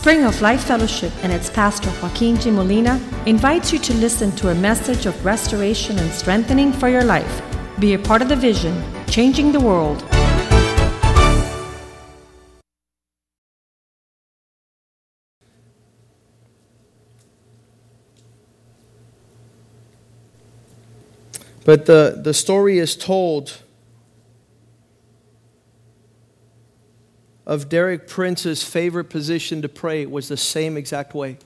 Spring of Life Fellowship and its pastor Joaquin G. Molina invites you to listen to a message of restoration and strengthening for your life. Be a part of the vision, changing the world. But the, the story is told of Derek Prince's favorite position to pray was the same exact way.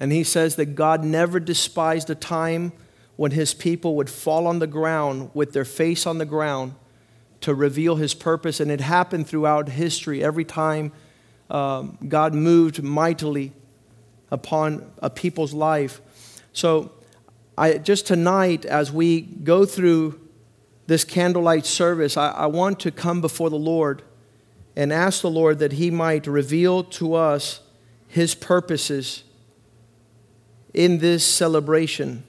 And he says that God never despised a time when his people would fall on the ground with their face on the ground to reveal his purpose. And it happened throughout history. Every time um, God moved mightily upon a people's life. So, I, just tonight, as we go through this candlelight service, I, I want to come before the Lord and ask the Lord that He might reveal to us His purposes in this celebration.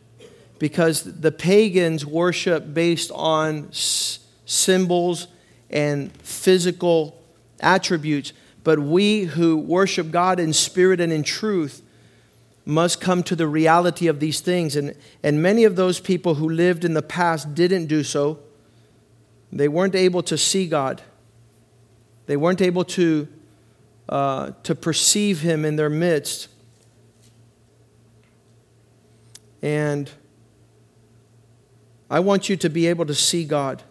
Because the pagans worship based on symbols and physical attributes, but we who worship God in spirit and in truth must come to the reality of these things. And, and many of those people who lived in the past didn't do so. They weren't able to see God. They weren't able to, uh, to perceive him in their midst. And I want you to be able to see God.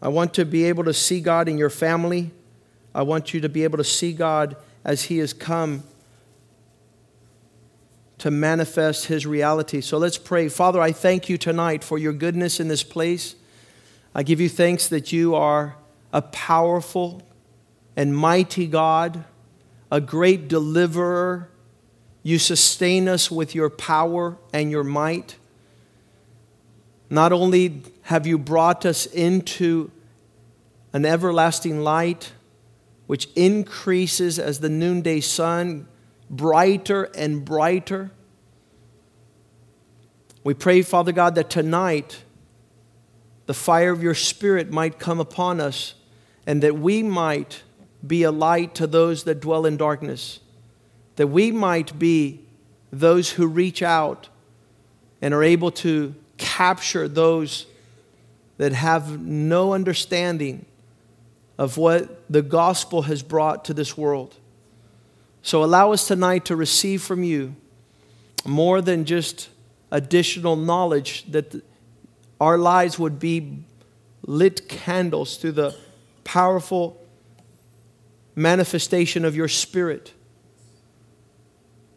I want to be able to see God in your family. I want you to be able to see God as He has come to manifest His reality. So let's pray. Father, I thank you tonight for your goodness in this place. I give you thanks that you are a powerful and mighty God, a great deliverer. You sustain us with your power and your might. Not only have you brought us into an everlasting light, which increases as the noonday sun, brighter and brighter. We pray, Father God, that tonight the fire of your Spirit might come upon us and that we might be a light to those that dwell in darkness, that we might be those who reach out and are able to capture those that have no understanding of what the gospel has brought to this world. So allow us tonight to receive from you more than just additional knowledge, that our lives would be lit candles to the powerful manifestation of your spirit.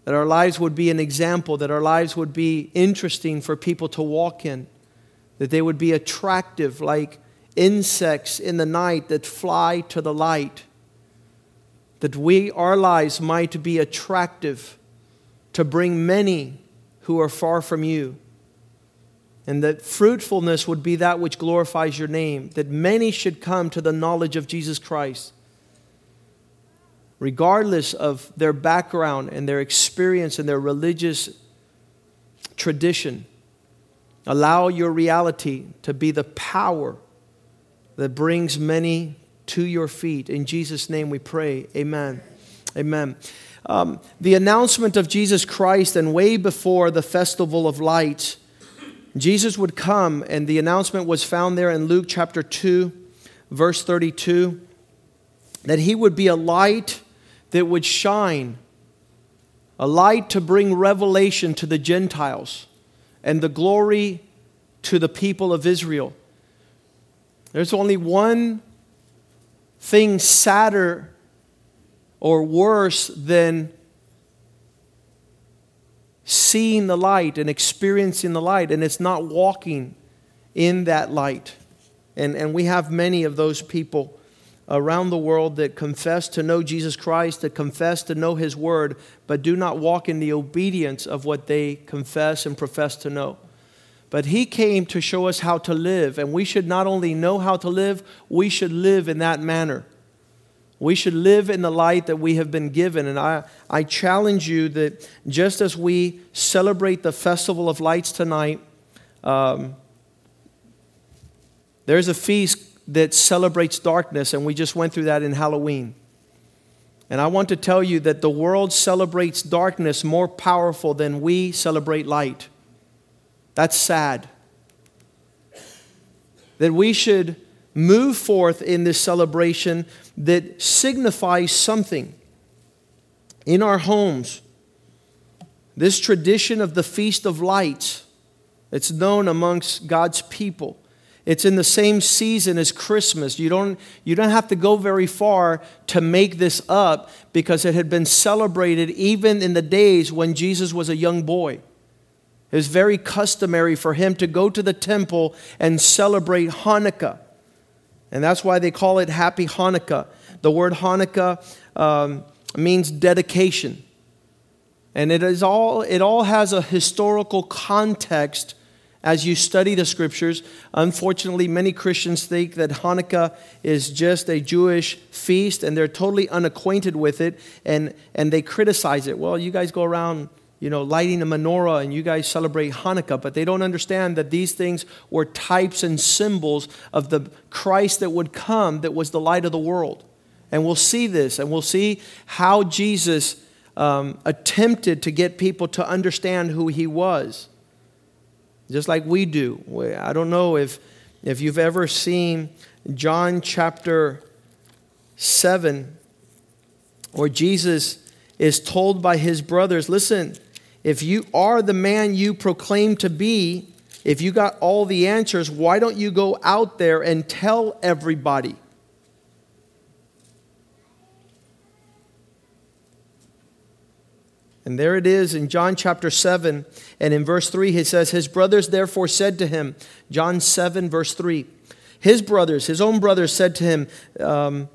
That our lives would be an example, that our lives would be interesting for people to walk in, that they would be attractive like insects in the night that fly to the light. That we, our lives might be attractive to bring many who are far from you and that fruitfulness would be that which glorifies your name, that many should come to the knowledge of Jesus Christ, regardless of their background and their experience and their religious tradition. Allow your reality to be the power that brings many to your feet. In Jesus' name we pray. Amen. Amen. Um, the announcement of Jesus Christ, and way before the Festival of Lights, Jesus would come, and the announcement was found there in Luke chapter 2, verse 32, that he would be a light that would shine, a light to bring revelation to the Gentiles and the glory to the people of Israel. There's only one thing sadder or worse than seeing the light and experiencing the light, and it's not walking in that light. And, and we have many of those people around the world that confess to know Jesus Christ, that confess to know His Word, but do not walk in the obedience of what they confess and profess to know. But He came to show us how to live, and we should not only know how to live, we should live in that manner. We should live in the light that we have been given. And I, I challenge you that just as we celebrate the Festival of Lights tonight, um, there's a feast that celebrates darkness, and we just went through that in Halloween. And I want to tell you that the world celebrates darkness more powerful than we celebrate light. That's sad. That we should move forth in this celebration that signifies something in our homes. This tradition of the Feast of Lights, it's known amongst God's people. It's in the same season as Christmas. You don't, you don't have to go very far to make this up because it had been celebrated even in the days when Jesus was a young boy. It was very customary for him to go to the temple and celebrate Hanukkah. And that's why they call it Happy Hanukkah. The word Hanukkah um, means dedication. And it, is all, it all has a historical context as you study the scriptures. Unfortunately, many Christians think that Hanukkah is just a Jewish feast and they're totally unacquainted with it and, and they criticize it. Well, you guys go around you know, lighting a menorah and you guys celebrate Hanukkah, but they don't understand that these things were types and symbols of the Christ that would come that was the light of the world. And we'll see this and we'll see how Jesus um, attempted to get people to understand who he was just like we do. I don't know if, if you've ever seen John chapter 7, where Jesus is told by his brothers, listen, if you are the man you proclaim to be, if you got all the answers, why don't you go out there and tell everybody? And there it is in John chapter 7. And in verse 3, he says, His brothers therefore said to him, John 7, verse 3, his brothers, his own brothers said to him, um,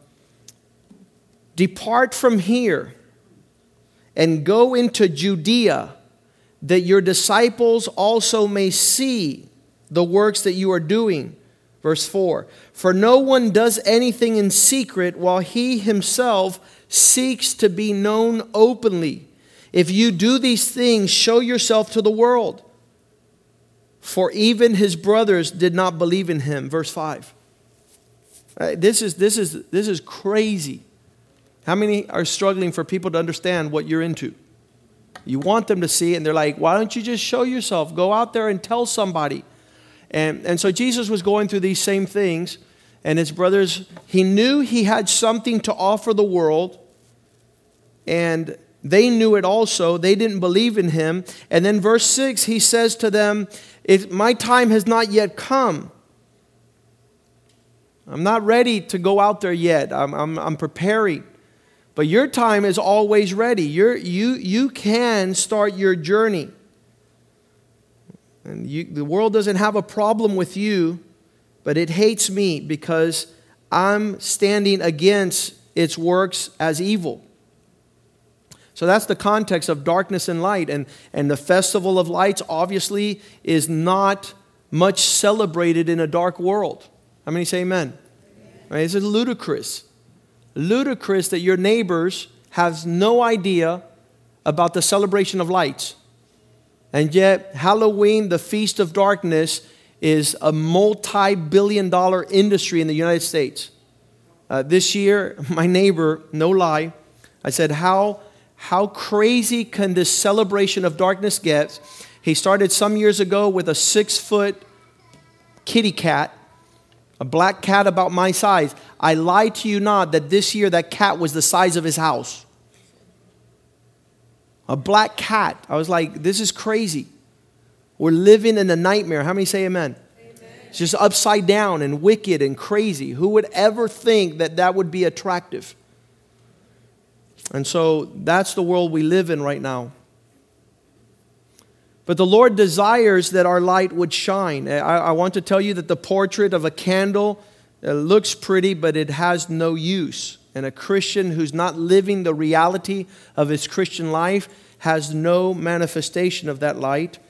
Depart from here and go into Judea, that your disciples also may see the works that you are doing. Verse 4 For no one does anything in secret while he himself seeks to be known openly. If you do these things, show yourself to the world. For even his brothers did not believe in him. Verse 5. Uh, this, is, this, is, this is crazy. How many are struggling for people to understand what you're into? You want them to see it, and they're like, why don't you just show yourself? Go out there and tell somebody. And, and so Jesus was going through these same things, and his brothers, he knew he had something to offer the world, and they knew it also. They didn't believe in him. And then, verse 6, he says to them, My time has not yet come. I'm not ready to go out there yet. I'm, I'm, I'm preparing. But your time is always ready. You're, you, you can start your journey. And you, the world doesn't have a problem with you, but it hates me because I'm standing against its works as evil. So that's the context of darkness and light. And, and the Festival of Lights obviously is not much celebrated in a dark world. How many say amen? amen. Right? It's ludicrous. Ludicrous that your neighbors have no idea about the celebration of lights. And yet, Halloween, the Feast of Darkness, is a multi billion dollar industry in the United States. Uh, this year, my neighbor, no lie, I said, How how crazy can this celebration of darkness get? He started some years ago with a six foot kitty cat, a black cat about my size. I lie to you not that this year that cat was the size of his house. A black cat. I was like, this is crazy. We're living in a nightmare. How many say amen? amen? It's just upside down and wicked and crazy. Who would ever think that that would be attractive? And so that's the world we live in right now. But the Lord desires that our light would shine. I, I want to tell you that the portrait of a candle looks pretty, but it has no use. And a Christian who's not living the reality of his Christian life has no manifestation of that light.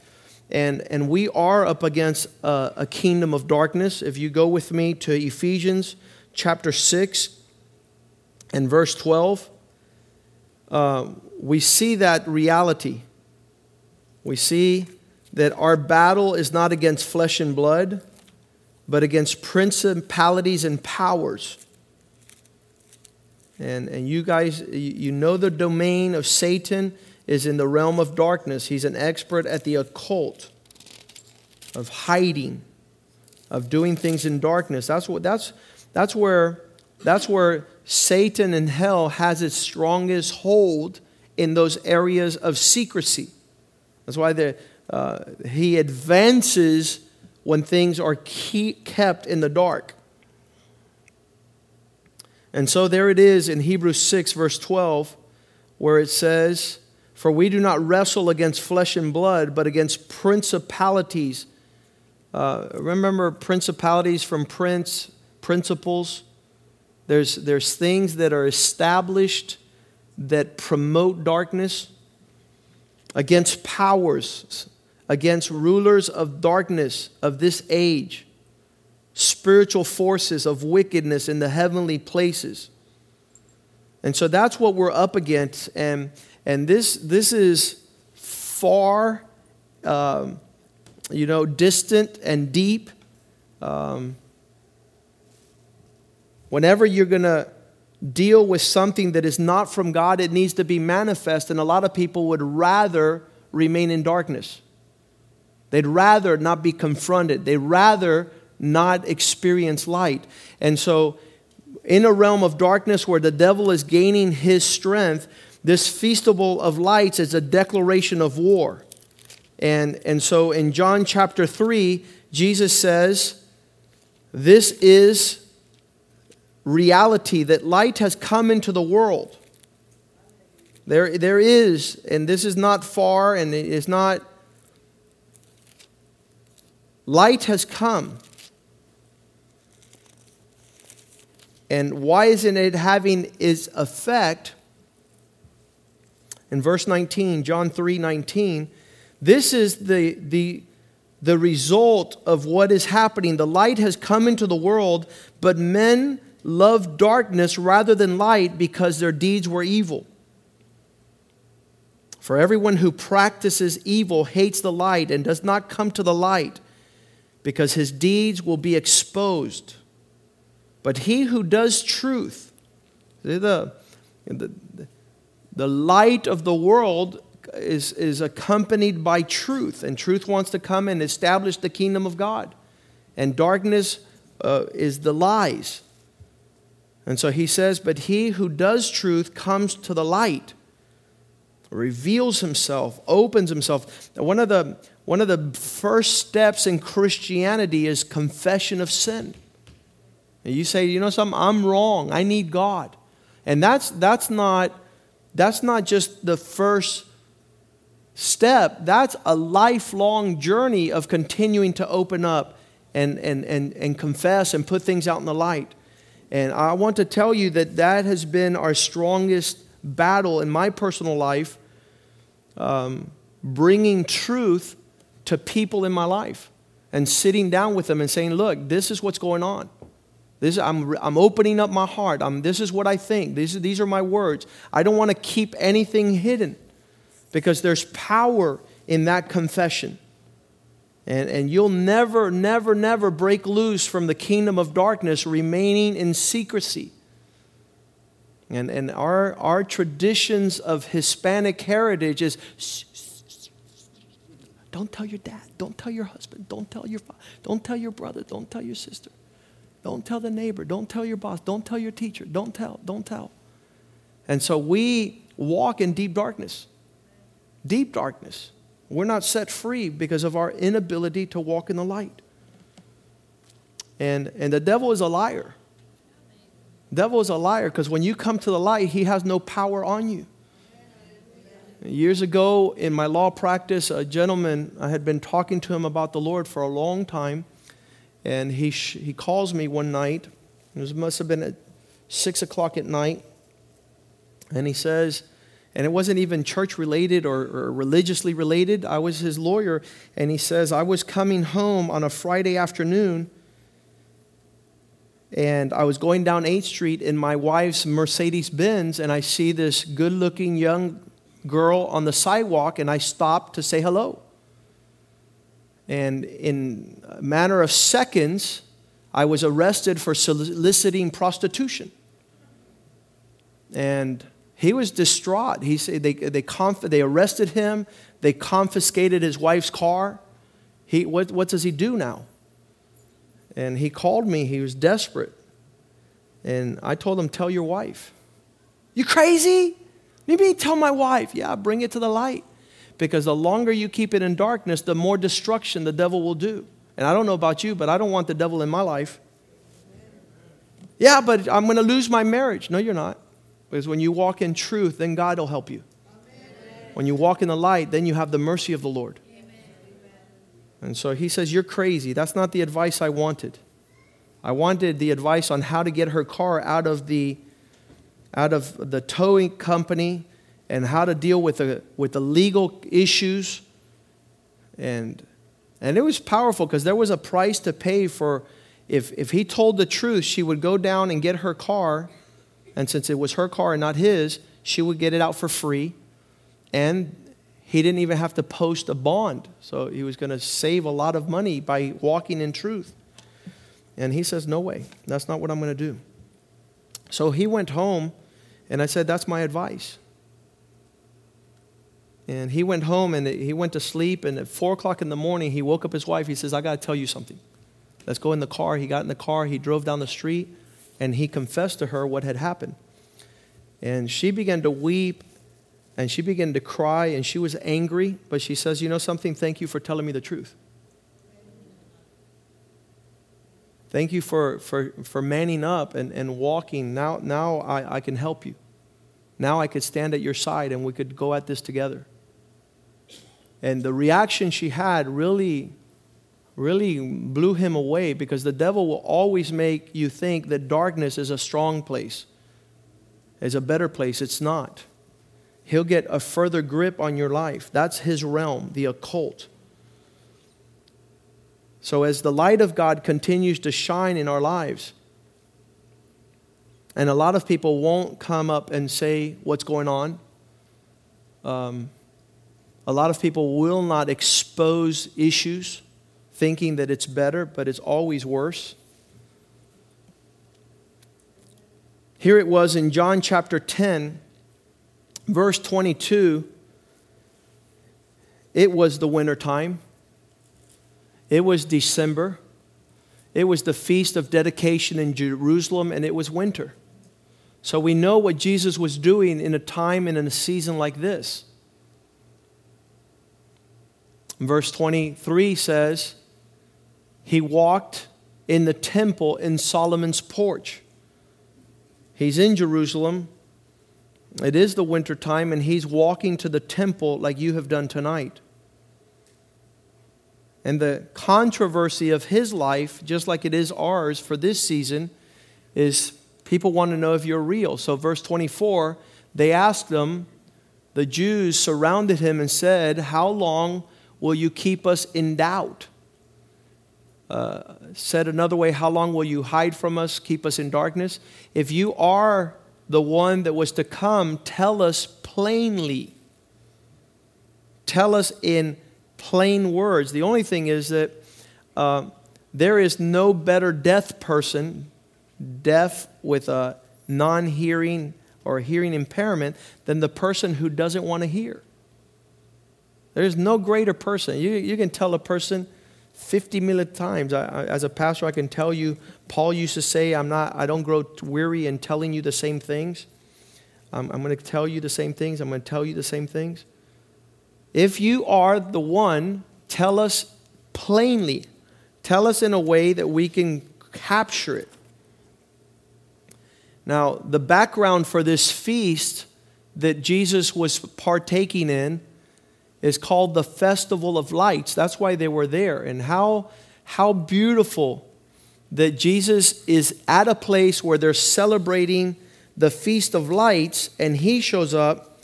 And, and we are up against a, a kingdom of darkness. If you go with me to Ephesians chapter 6 and verse 12. Uh, we see that reality. We see that our battle is not against flesh and blood, but against principalities and powers. And, and you guys, you know the domain of Satan is in the realm of darkness. He's an expert at the occult, of hiding, of doing things in darkness. That's, what, that's, that's, where, that's where Satan and hell has its strongest hold in those areas of secrecy. That's why the, uh, he advances when things are keep, kept in the dark. And so there it is in Hebrews 6, verse 12, where it says, For we do not wrestle against flesh and blood, but against principalities. Uh, remember principalities from prince, principles? There's, there's things that are established that promote darkness, against powers, against rulers of darkness of this age, spiritual forces of wickedness in the heavenly places. And so that's what we're up against. And, and this, this is far, um, you know, distant and deep. Um, whenever you're going to deal with something that is not from God, it needs to be manifest. And a lot of people would rather remain in darkness. They'd rather not be confronted. They'd rather not experience light. And so, in a realm of darkness where the devil is gaining his strength, this feastable of lights is a declaration of war. And, and so, in John chapter 3, Jesus says, This is reality that light has come into the world. There, there is, and this is not far and it is not Light has come. And why isn't it having its effect? In verse 19, John 3 19, this is the, the, the result of what is happening. The light has come into the world, but men love darkness rather than light because their deeds were evil. For everyone who practices evil hates the light and does not come to the light because his deeds will be exposed. But he who does truth, the, the, the light of the world is, is accompanied by truth, and truth wants to come and establish the kingdom of God. And darkness uh, is the lies. And so he says, But he who does truth comes to the light, reveals himself, opens himself. One of the, one of the first steps in Christianity is confession of sin. And you say, you know something, I'm wrong. I need God. And that's, that's, not, that's not just the first step, that's a lifelong journey of continuing to open up and, and, and, and confess and put things out in the light. And I want to tell you that that has been our strongest battle in my personal life, um, bringing truth to people in my life and sitting down with them and saying, Look, this is what's going on. This, I'm, I'm opening up my heart. I'm, this is what I think. These, these are my words. I don't want to keep anything hidden because there's power in that confession. And, and you'll never, never, never break loose from the kingdom of darkness remaining in secrecy. And, and our, our traditions of Hispanic heritage is don't tell your dad. Don't tell your husband. Don't tell your father. Don't tell your brother. Don't tell your sister. Don't tell the neighbor. Don't tell your boss. Don't tell your teacher. Don't tell. Don't tell. And so we walk in deep darkness. Deep darkness. We're not set free because of our inability to walk in the light. And, and the devil is a liar. devil is a liar because when you come to the light, he has no power on you. Years ago in my law practice, a gentleman, I had been talking to him about the Lord for a long time, and he, sh- he calls me one night. It must have been at 6 o'clock at night, and he says, and it wasn't even church related or, or, religiously related. I was his lawyer, and he says, I was coming home on a Friday afternoon, and I was going down 8th Street in my wife's Mercedes Benz, and I see this good looking young girl on the sidewalk and I stopped to say hello. And in a matter of seconds, I was arrested for soliciting prostitution. And he was distraught. He said they, they, conf- they arrested him, they confiscated his wife's car. He, what, what does he do now? And he called me. He was desperate. And I told him, Tell your wife. You crazy? Maybe tell my wife. Yeah, bring it to the light. Because the longer you keep it in darkness, the more destruction the devil will do. And I don't know about you, but I don't want the devil in my life. Yeah, but I'm going to lose my marriage. No, you're not. Because when you walk in truth, then God will help you. When you walk in the light, then you have the mercy of the Lord. And so he says, You're crazy. That's not the advice I wanted. I wanted the advice on how to get her car out of the, out of the towing company and how to deal with the, with the legal issues. And, and it was powerful because there was a price to pay for if, if he told the truth, she would go down and get her car. And since it was her car and not his, she would get it out for free. And he didn't even have to post a bond. So he was going to save a lot of money by walking in truth. And he says, No way. That's not what I'm going to do. So he went home, and I said, That's my advice. And he went home and he went to sleep. And at four o'clock in the morning, he woke up his wife. He says, I got to tell you something. Let's go in the car. He got in the car. He drove down the street and he confessed to her what had happened. And she began to weep and she began to cry and she was angry, but she says, You know something? Thank you for telling me the truth. Thank you for, for, for manning up and, and walking. Now, now I, I can help you. Now I could stand at your side and we could go at this together. And the reaction she had really, really blew him away because the devil will always make you think that darkness is a strong place, is a better place. It's not. He'll get a further grip on your life. That's his realm, the occult. So, as the light of God continues to shine in our lives, and a lot of people won't come up and say what's going on. Um, a lot of people will not expose issues thinking that it's better, but it's always worse. Here it was in John chapter 10, verse 22. It was the winter time. It was December. It was the feast of dedication in Jerusalem, and it was winter. So we know what Jesus was doing in a time and in a season like this. Verse 23 says, He walked in the temple in Solomon's porch. He's in Jerusalem. It is the winter time, and he's walking to the temple like you have done tonight. And the controversy of his life, just like it is ours for this season, is people want to know if you're real. So, verse 24, they asked them, the Jews surrounded him and said, How long will you keep us in doubt? Uh, said another way, How long will you hide from us, keep us in darkness? If you are the one that was to come, tell us plainly. Tell us in plain words. The only thing is that uh, there is no better deaf person, deaf with a non hearing or hearing impairment, than the person who doesn't want to hear. There's no greater person. You, you can tell a person 50 million times. I, I, as a pastor, I can tell you, Paul used to say, I'm not, I don't grow weary in telling you the same things. I'm, I'm going to tell you the same things. I'm going to tell you the same things. If you are the one, tell us plainly. Tell us in a way that we can capture it. Now, the background for this feast that Jesus was partaking in is called the Festival of Lights. That's why they were there. And how, how beautiful that Jesus is at a place where they're celebrating the Feast of Lights, and he shows up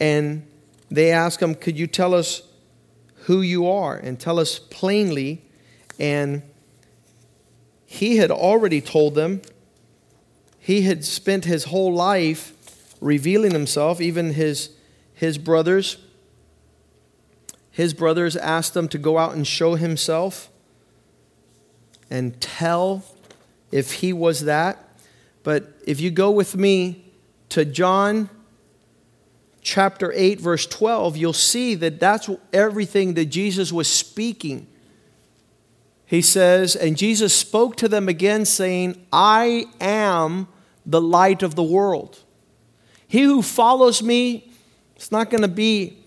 and they ask him, Could you tell us who you are and tell us plainly? And he had already told them, he had spent his whole life revealing himself, even his, his brothers. His brothers asked him to go out and show himself and tell if he was that. But if you go with me to John chapter 8, verse 12, you'll see that that's everything that Jesus was speaking. He says, And Jesus spoke to them again, saying, I am the light of the world. He who follows me, it's not going to be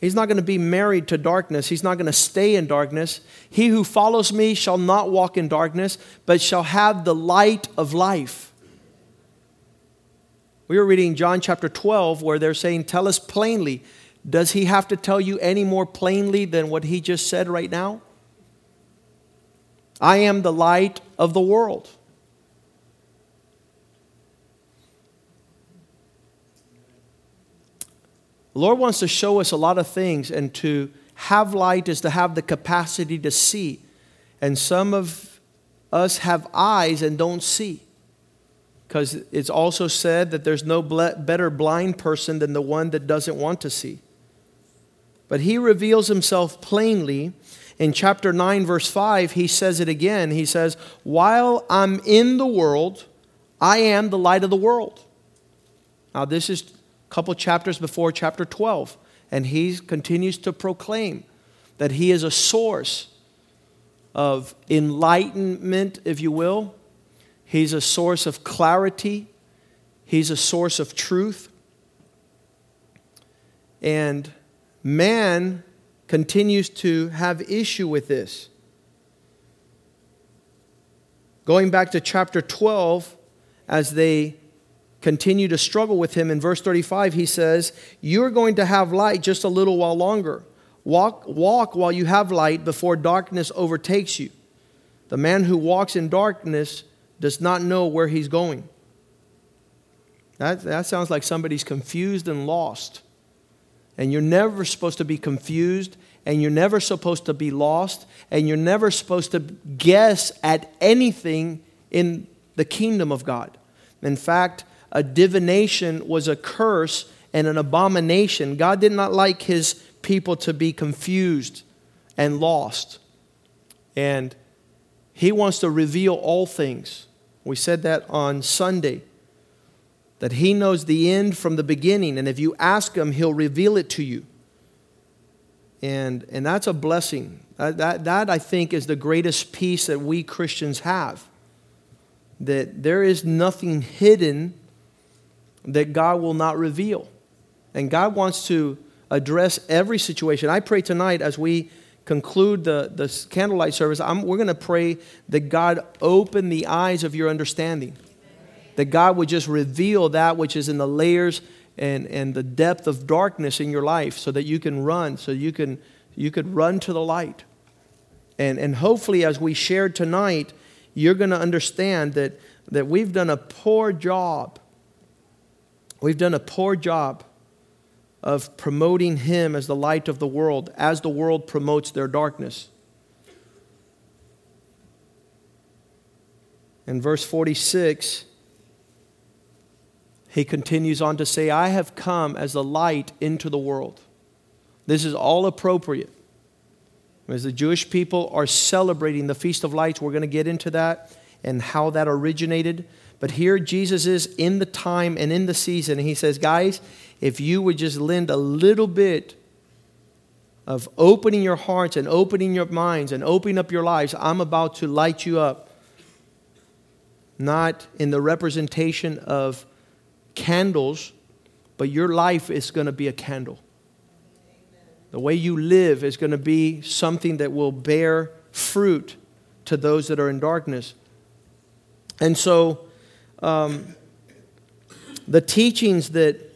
He's not going to be married to darkness. He's not going to stay in darkness. He who follows me shall not walk in darkness, but shall have the light of life. We were reading John chapter 12 where they're saying, Tell us plainly. Does he have to tell you any more plainly than what he just said right now? I am the light of the world. The Lord wants to show us a lot of things, and to have light is to have the capacity to see. And some of us have eyes and don't see. Because it's also said that there's no better blind person than the one that doesn't want to see. But he reveals himself plainly. In chapter 9, verse 5, he says it again. He says, While I'm in the world, I am the light of the world. Now, this is couple chapters before chapter 12. And he continues to proclaim that he is a source of enlightenment, if you will. He's a source of clarity. He's a source of truth. And man continues to have issue with this. Going back to chapter 12, as they continue to struggle with him. In verse 35, he says, You're going to have light just a little while longer. Walk, walk while you have light before darkness overtakes you. The man who walks in darkness does not know where he's going. That, that sounds like somebody's confused and lost. And you're never supposed to be confused, and you're never supposed to be lost, and you're never supposed to guess at anything in the kingdom of God. In fact, a divination was a curse and an abomination. God did not like his people to be confused and lost. And he wants to reveal all things. We said that on Sunday. That he knows the end from the beginning, and if you ask him, he'll reveal it to you. And, and that's a blessing. That, that, that, I think, is the greatest peace that we Christians have. That there is nothing hidden that God will not reveal. And God wants to address every situation. I pray tonight as we conclude the, the candlelight service, I'm, we're going to pray that God open the eyes of your understanding. That God would just reveal that which is in the layers and, and the depth of darkness in your life so that you can run, so you can you could run to the light. And, and hopefully, as we shared tonight, you're going to understand that, that we've done a poor job We've done a poor job of promoting Him as the light of the world, as the world promotes their darkness. In verse 46, he continues on to say, I have come as a light into the world. This is all appropriate. As the Jewish people are celebrating the Feast of Lights, we're going to get into that and how that originated. But here Jesus is in the time and in the season. And he says, Guys, if you would just lend a little bit of opening your hearts and opening your minds and opening up your lives, I'm about to light you up. Not in the representation of candles, but your life is going to be a candle. The way you live is going to be something that will bear fruit to those that are in darkness. And so, um, the teachings that,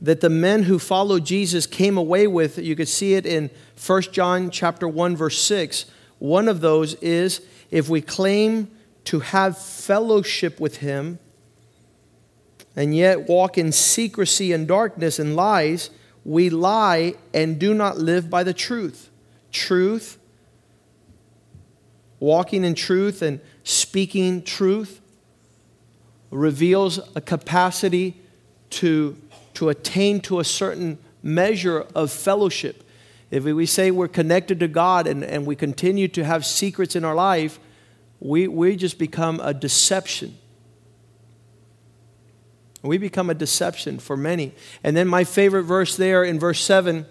that the men who followed Jesus came away with, you could see it in 1 John chapter 1, verse 6. One of those is if we claim to have fellowship with him and yet walk in secrecy and darkness and lies, we lie and do not live by the truth. Truth, walking in truth and speaking truth reveals a capacity to, to attain to a certain measure of fellowship. If we say we're connected to God and, and we continue to have secrets in our life, we, we just become a deception. We become a deception for many. And then my favorite verse there in verse 7,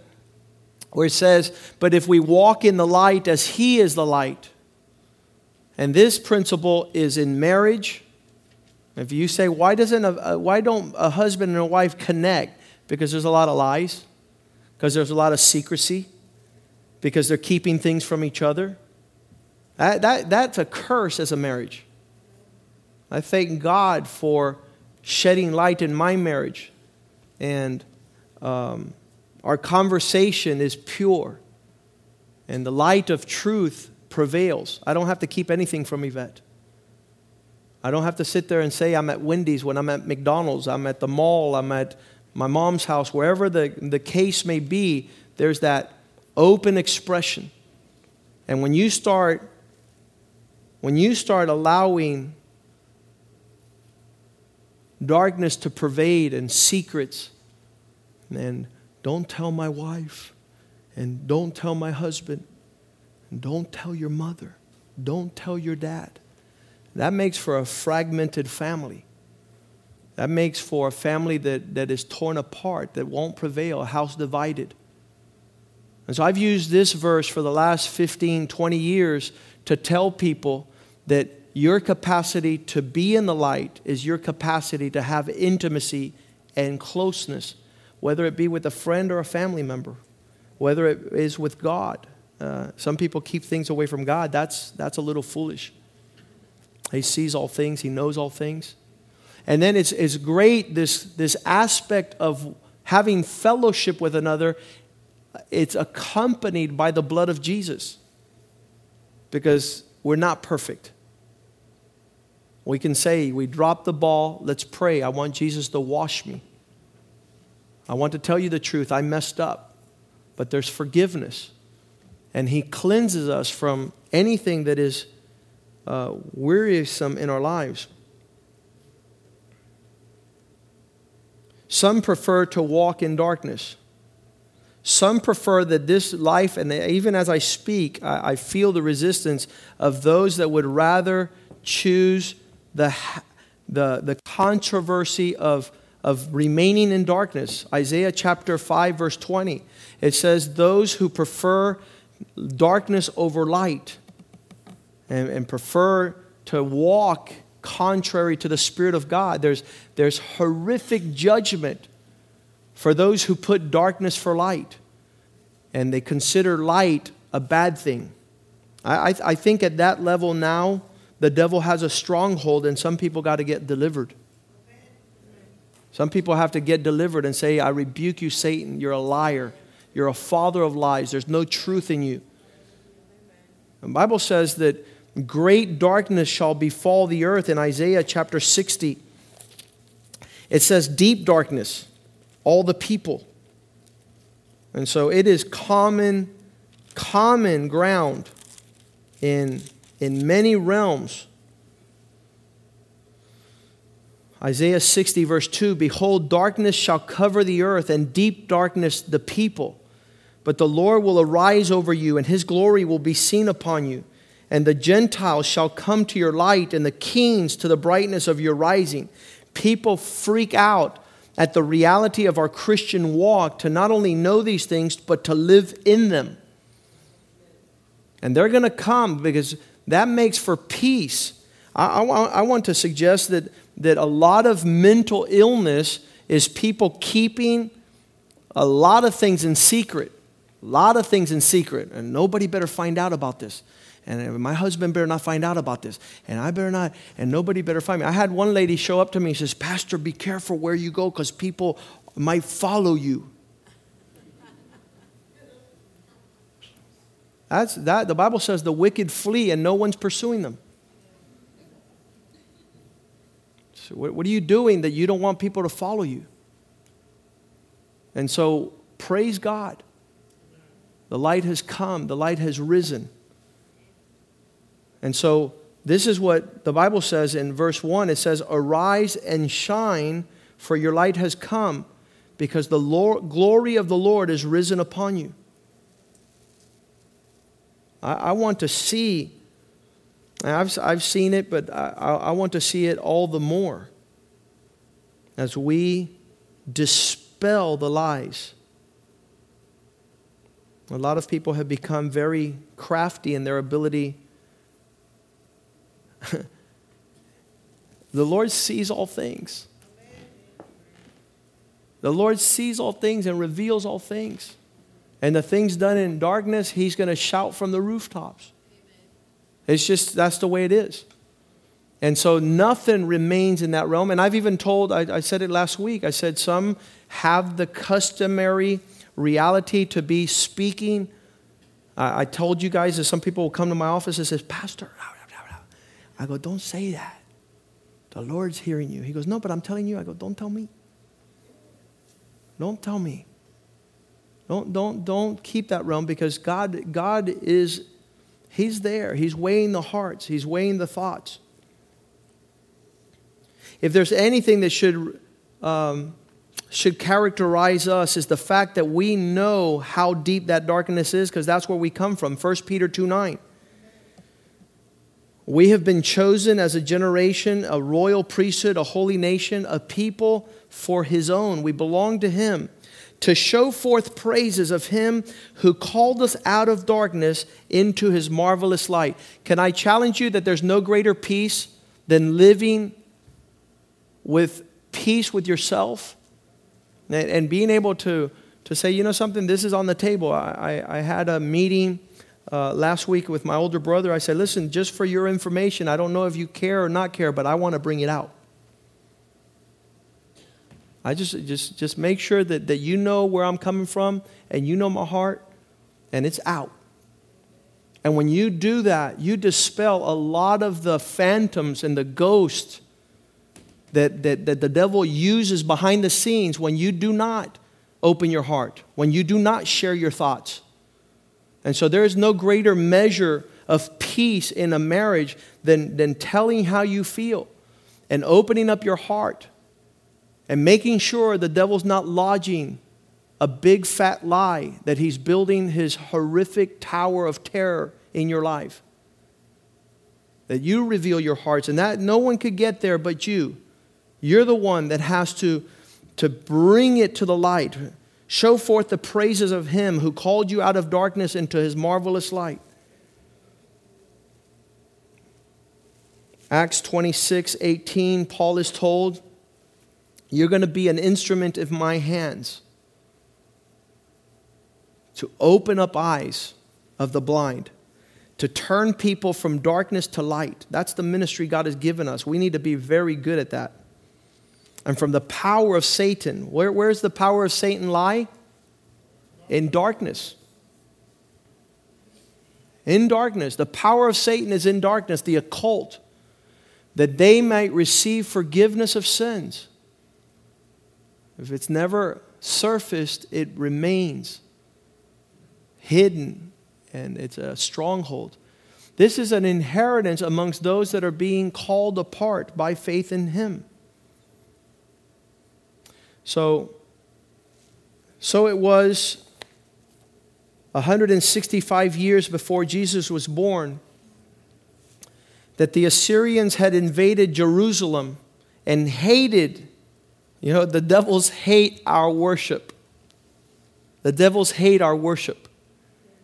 where it says, But if we walk in the light as He is the light, and this principle is in marriage. If you say, why, doesn't a, why don't a husband and a wife connect? Because there's a lot of lies, because there's a lot of secrecy, because they're keeping things from each other. That, that, that's a curse as a marriage. I thank God for shedding light in my marriage. And um, our conversation is pure. And the light of truth prevails. I don't have to keep anything from Yvette. I don't have to sit there and say I'm at Wendy's when I'm at McDonald's, I'm at the mall, I'm at my mom's house, wherever the, the case may be, there's that open expression. And when you start when you start allowing darkness to pervade and secrets and don't tell my wife and don't tell my husband and don't tell your mother. Don't tell your dad. That makes for a fragmented family. That makes for a family that, that is torn apart, that won't prevail, a house divided. And so I've used this verse for the last 15, 20 years to tell people that your capacity to be in the light is your capacity to have intimacy and closeness, whether it be with a friend or a family member, whether it is with God. Uh, some people keep things away from God. That's, that's a little foolish. He sees all things, He knows all things. And then it's, it's great, this, this aspect of having fellowship with another, it's accompanied by the blood of Jesus because we're not perfect. We can say, we drop the ball, let's pray. I want Jesus to wash me. I want to tell you the truth. I messed up. But there's forgiveness and He cleanses us from anything that is uh, wearisome in our lives. Some prefer to walk in darkness. Some prefer that this life, and even as I speak, I, I feel the resistance of those that would rather choose the, the, the controversy of, of remaining in darkness. Isaiah chapter 5, verse 20. It says, Those who prefer darkness over light and, and prefer to walk contrary to the Spirit of God. There's, there's horrific judgment for those who put darkness for light and they consider light a bad thing. I, I, I think at that level now, the devil has a stronghold and some people got to get delivered. Some people have to get delivered and say, I rebuke you, Satan. You're a liar. You're a father of lies. There's no truth in you. The Bible says that great darkness shall befall the earth in Isaiah chapter 60. It says, deep darkness, all the people. And so it is common, common ground in, in many realms. Isaiah 60, verse 2 Behold, darkness shall cover the earth, and deep darkness the people. But the Lord will arise over you, and his glory will be seen upon you. And the Gentiles shall come to your light, and the kings to the brightness of your rising. People freak out at the reality of our Christian walk to not only know these things, but to live in them. And they're going to come because that makes for peace. I, I, I want to suggest that, that a lot of mental illness is people keeping a lot of things in secret. A lot of things in secret, and nobody better find out about this. And my husband better not find out about this. And I better not, and nobody better find me. I had one lady show up to me and says, Pastor, be careful where you go because people might follow you. That's that the Bible says the wicked flee and no one's pursuing them. So what, what are you doing that you don't want people to follow you? And so praise God the light has come, the light has risen. And so, this is what the Bible says in verse 1 it says, Arise and shine, for your light has come, because the Lord, glory of the Lord is risen upon you. I, I want to see, I've, I've seen it, but I, I want to see it all the more. as we dispel the lies. A lot of people have become very crafty in their ability. the Lord sees all things. The Lord sees all things and reveals all things. And the things done in darkness, He's going to shout from the rooftops. It's just, that's the way it is. And so nothing remains in that realm. And I've even told, I, I, said it last week, I said some have the customary reality to be speaking. I, I told you guys that some people will come to my office and says, Pastor, I go, don't say that. The Lord's hearing you. He goes, no, but I'm telling you. I go, don't tell me. Don't tell me. Don't, don't, don't keep that realm because God, God is, He's there. He's weighing the hearts, He's weighing the thoughts. If there's anything that should, um, should characterize us is the fact that we know how deep that darkness is because that's where we come from. 1 Peter 2 9. We have been chosen as a generation, a royal priesthood, a holy nation, a people for his own. We belong to him to show forth praises of him who called us out of darkness into his marvelous light. Can I challenge you that there's no greater peace than living with peace with yourself and, being able to, to say, you know something, this is on the table. I, I, I had a meeting uh, last week with my older brother. I said, listen, just for your information, I don't know if you care or not care, but I want to bring it out. I just, just, just make sure that, that you know where I'm coming from and you know my heart, and it's out. And when you do that, you dispel a lot of the phantoms and the ghosts that, that, that the devil uses behind the scenes when you do not open your heart, when you do not share your thoughts. And so there is no greater measure of peace in a marriage than, than telling how you feel and opening up your heart and making sure the devil's not lodging a big fat lie that he's building his horrific tower of terror in your life. That you reveal your hearts and that no one could get there but you. You're the one that has to, to bring it to the light. Show forth the praises of Him who called you out of darkness into His marvelous light. Acts 26 18, Paul is told, You're going to be an instrument of my hands to open up eyes of the blind, to turn people from darkness to light. That's the ministry God has given us. We need to be very good at that and from the power of Satan. Where, where's the power of Satan lie? In darkness. In darkness. The power of Satan is in darkness, the occult, that they might receive forgiveness of sins. If it's never surfaced, it remains hidden and it's a stronghold. This is an inheritance amongst those that are being called apart by faith in Him. So, so it was 165 years before Jesus was born that the Assyrians had invaded Jerusalem and hated, you know, the devils hate our worship. The devils hate our worship.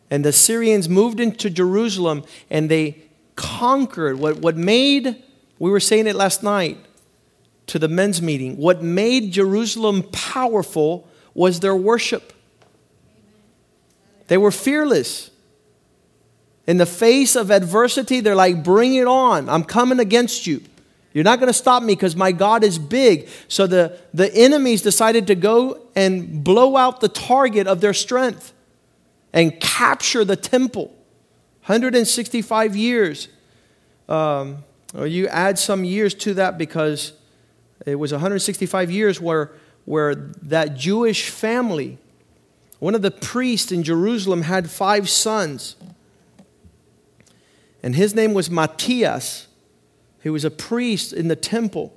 And the Syrians moved into Jerusalem and they conquered what, what made, we were saying it last night, to the men's meeting. What made Jerusalem powerful was their worship. They were fearless. In the face of adversity, they're like, bring it on. I'm coming against you. You're not going to stop me because my God is big. So the, the enemies decided to go and blow out the target of their strength and capture the temple. 165 years. Um, or you add some years to that because it was 165 years where, where that Jewish family, one of the priests in Jerusalem, had five sons. And his name was Matthias. He was a priest in the temple.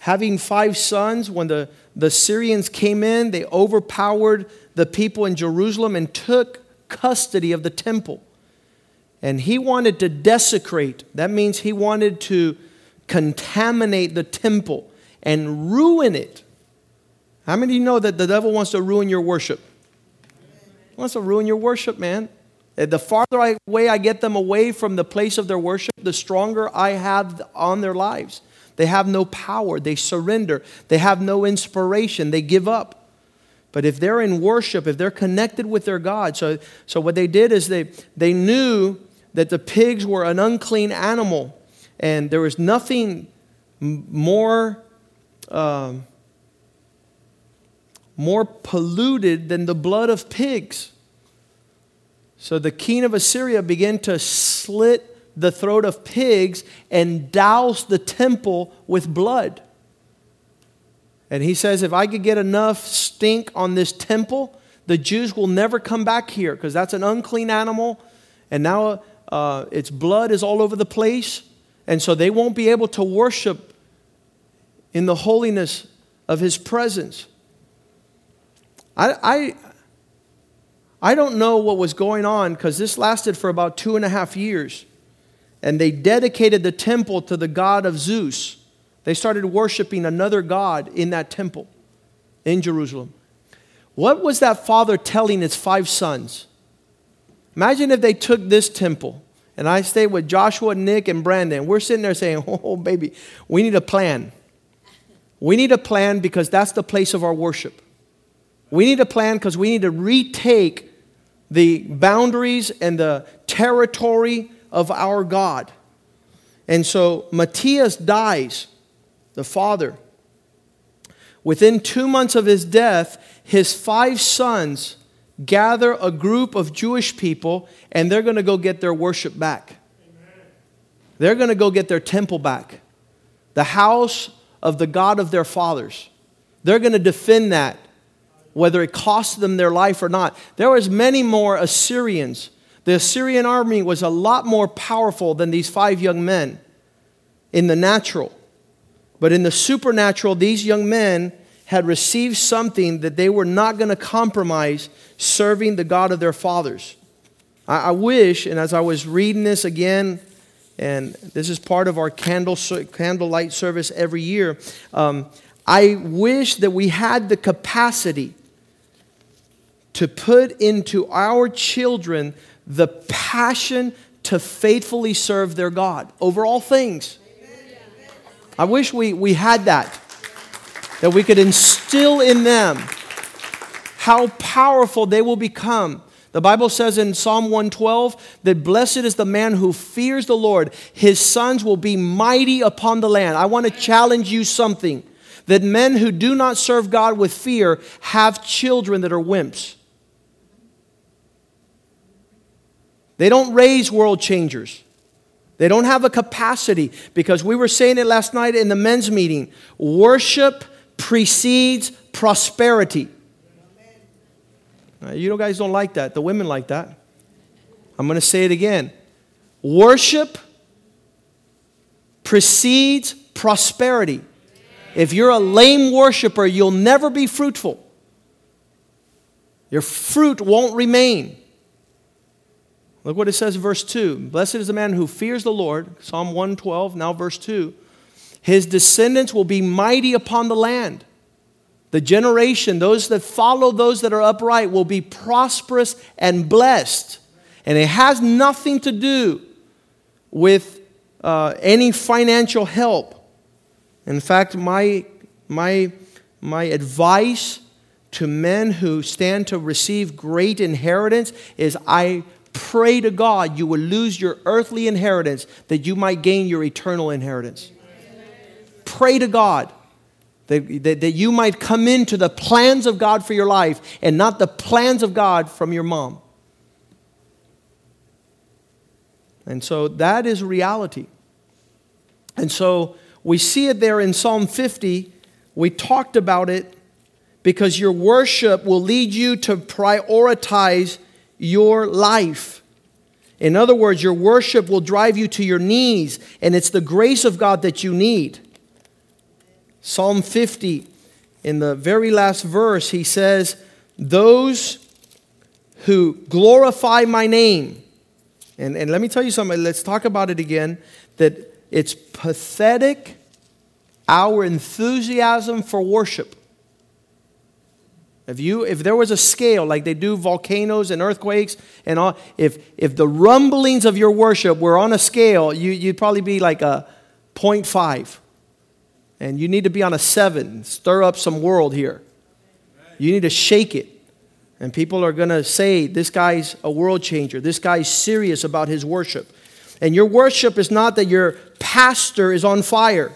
Having five sons, when the, the Syrians came in, they overpowered the people in Jerusalem and took custody of the temple. And he wanted to desecrate, that means he wanted to contaminate the temple and ruin it How many of you know that the devil wants to ruin your worship? He wants to ruin your worship, man. Uh, the farther I, I get them away from the place of their worship, the stronger I have on their lives. They have no power. They surrender. They have no inspiration. They give up. But if they're in worship, if they're connected with their God, so, so what they did is they, they knew that the pigs were an unclean animal, and there was nothing more, um, more polluted than the blood of pigs. So the king of Assyria began to slit the throat of pigs and douse the temple with blood. And he says, if I could get enough stink on this temple, the Jews will never come back here because that's an unclean animal. And now uh, its blood is all over the place. And so they won't be able to worship in the holiness of his presence. I, I, I don't know what was going on because this lasted for about two and a half years. And they dedicated the temple to the god of Zeus. They started worshiping another god in that temple in Jerusalem. What was that father telling his five sons? Imagine if they took this temple, and I stayed with Joshua, Nick, and Brandon. We're sitting there saying, Oh, baby, we need a plan. We need a plan because that's the place of our worship. We need a plan because we need to retake the boundaries and the territory of our God. And so Matthias dies, the father. Within two months of his death, his five sons gather a group of Jewish people and they're going to go get their worship back. They're going to go get their temple back, the house of the God of their fathers. They're going to defend that whether it costs them their life or not. There was many more Assyrians. The Assyrian army was a lot more powerful than these five young men in the natural. But in the supernatural, these young men had received something that they were not going to compromise serving the God of their fathers. I, I, wish, and as I was reading this again, and this is part of our candle, candlelight service every year, um, I wish that we had the capacity to put into our children the passion to faithfully serve their God over all things. I wish we, we had that, that we could instill in them how powerful they will become. The Bible says in Psalm 112 that blessed is the man who fears the Lord. His sons will be mighty upon the land. I want to challenge you something that men who do not serve God with fear have children that are wimps. They don't raise world changers. They don't have a capacity because we were saying it last night in the men's meeting. Worship precedes prosperity. Now, you guys don't like that. The women like that. I'm going to say it again. Worship precedes prosperity. If you're a lame worshiper, you'll never be fruitful. Your fruit won't remain. Look what it says in verse 2. Blessed is the man who fears the Lord. Psalm 112, now verse 2. His descendants will be mighty upon the land. The generation, those that follow those that are upright, will be prosperous and blessed. And it has nothing to do with uh, any financial help. In fact, my, my, my advice to men who stand to receive great inheritance is I pray to God you will lose your earthly inheritance that you might gain your eternal inheritance. Pray to God that, that, that you might come into the plans of God for your life and not the plans of God from your mom. And so that is reality. And so we see it there in Psalm 50. We talked about it because your worship will lead you to prioritize your life. In other words, your worship will drive you to your knees, and it's the grace of God that you need. Psalm 50, in the very last verse, he says, Those who glorify my name. And, and let me tell you something, let's talk about it again. That it's pathetic, our enthusiasm for worship. If, you, if there was a scale like they do volcanoes and earthquakes and all, if, if the rumblings of your worship were on a scale, you, you'd probably be like a 0.5. And you need to be on a 7. Stir up some world here. You need to shake it. And people are going to say, this guy's a world changer. This guy's serious about his worship. And your worship is not that your pastor is on fire.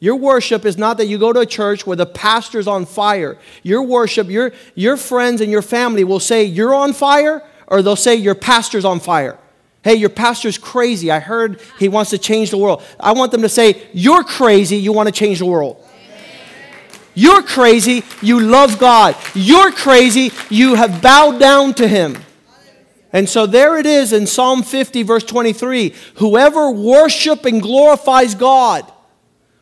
Your worship is not that you go to a church where the pastor's on fire. Your worship, your, your friends and your family will say, You're on fire, or they'll say, Your pastor's on fire. Hey, your pastor's crazy. I heard he wants to change the world. I want them to say, You're crazy, you want to change the world. You're crazy, you love God. You're crazy, you have bowed down to Him. And so there it is in Psalm 50, verse 23 Whoever worship and glorifies God,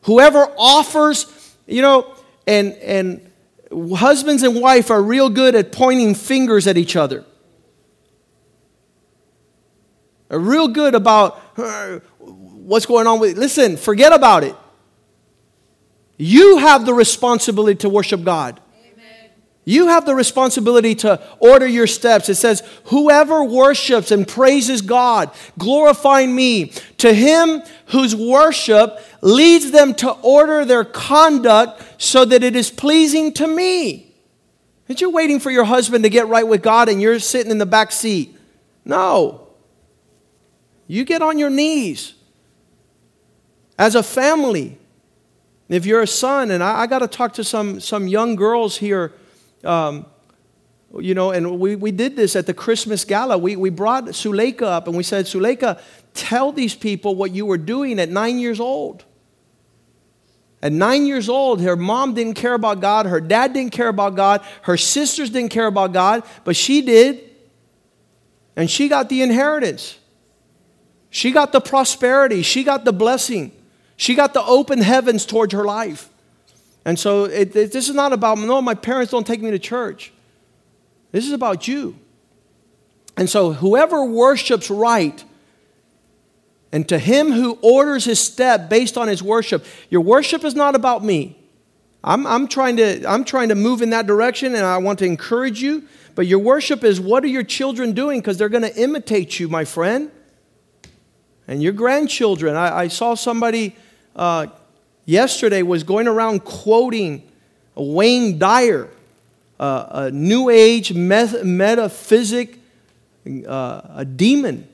Whoever offers, you know, and, and husbands and wife are real good at pointing fingers at each other. Are Uh, real good about what's going on with listen forget about it you have the responsibility to worship god you have the responsibility to order your steps. It says, Whoever worships and praises God, glorifying me, to him whose worship leads them to order their conduct so that it is pleasing to me. Aren't you waiting for your husband to get right with God and you're sitting in the back seat? No. You get on your knees. As a family, if you're a son, and I, I got to talk to some, some young girls here um, you know, and we, we did this at the Christmas gala. We, we brought Suleika up and we said, Suleika, tell these people what you were doing at nine years old. At nine years old, her mom didn't care about God, her dad didn't care about God, her sisters didn't care about God, but she did. And she got the inheritance. She got the prosperity. She got the blessing. She got the open heavens towards her life. And so it, it, this is not about, no, my parents don't take me to church. This is about you. And so whoever worships right, and to him who orders his step based on his worship, your worship is not about me. I'm, I'm, trying to, I'm trying to move in that direction and I want to encourage you. But your worship is what are your children doing? Because they're going to imitate you, my friend. And your grandchildren. I, I saw somebody uh, yesterday was going around quoting Wayne Dyer, uh, a New Age meth- metaphysic, uh, a demon.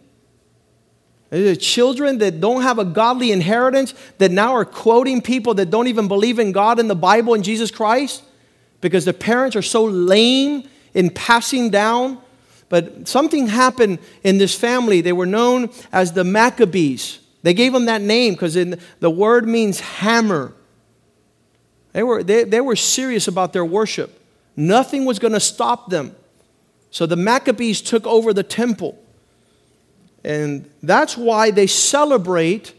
There's children that don't have a godly inheritance that now are quoting people that don't even believe in God and the Bible and Jesus Christ because the parents are so lame in passing down. But something happened in this family. They were known as the Maccabees. They gave them that name because the word means hammer. They were, they, they were serious about their worship. Nothing was going to stop them. So the Maccabees took over the temple. And that's why they celebrate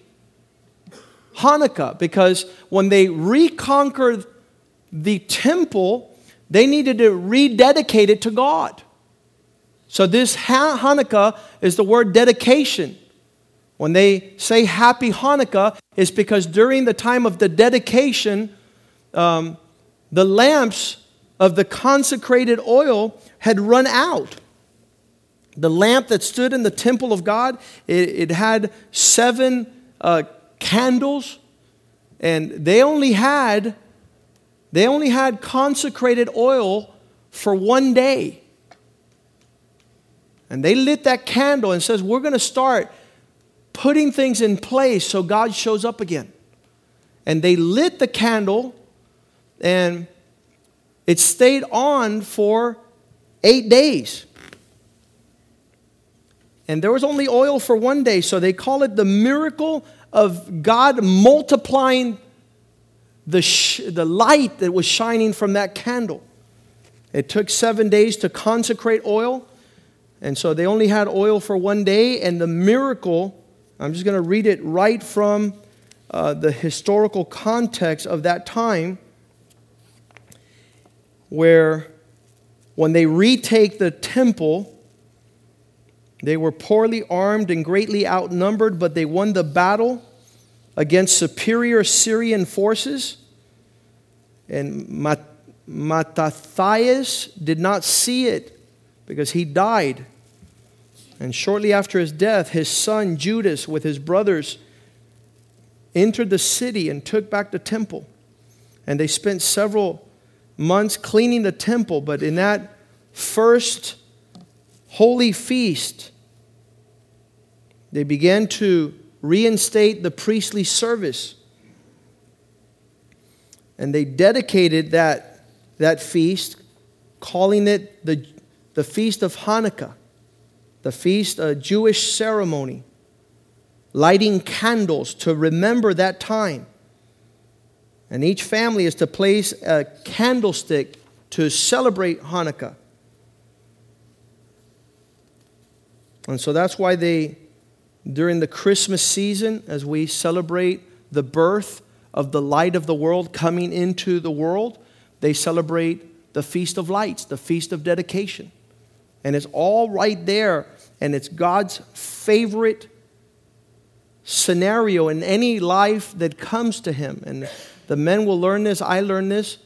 Hanukkah, because when they reconquered the temple, they needed to rededicate it to God. So this Hanukkah is the word dedication. When they say Happy Hanukkah, it's because during the time of the dedication, um, the lamps of the consecrated oil had run out. The lamp that stood in the temple of God, it, it had seven uh, candles, and they only had they only had consecrated oil for one day. And they lit that candle and says, "We're going to start putting things in place so God shows up again. And they lit the candle, and it stayed on for eight days. And there was only oil for one day, so they call it the miracle of God multiplying the, sh- the light that was shining from that candle. It took seven days to consecrate oil, and so they only had oil for one day, and the miracle I'm just going to read it right from uh, the historical context of that time, where when they retake the temple, they were poorly armed and greatly outnumbered, but they won the battle against superior Syrian forces. And Mattathias did not see it because he died. And shortly after his death, his son Judas, with his brothers, entered the city and took back the temple. And they spent several months cleaning the temple, but in that first holy feast, they began to reinstate the priestly service. And they dedicated that, that feast, calling it the, the Feast of Hanukkah, the feast, a Jewish ceremony, lighting candles to remember that time. And each family is to place a candlestick to celebrate Hanukkah. And so that's why they, during the Christmas season, as we celebrate the birth of the light of the world coming into the world, they celebrate the Feast of Lights, the Feast of Dedication. And it's all right there, and it's God's favorite scenario in any life that comes to Him. And the men will learn this, I learned this.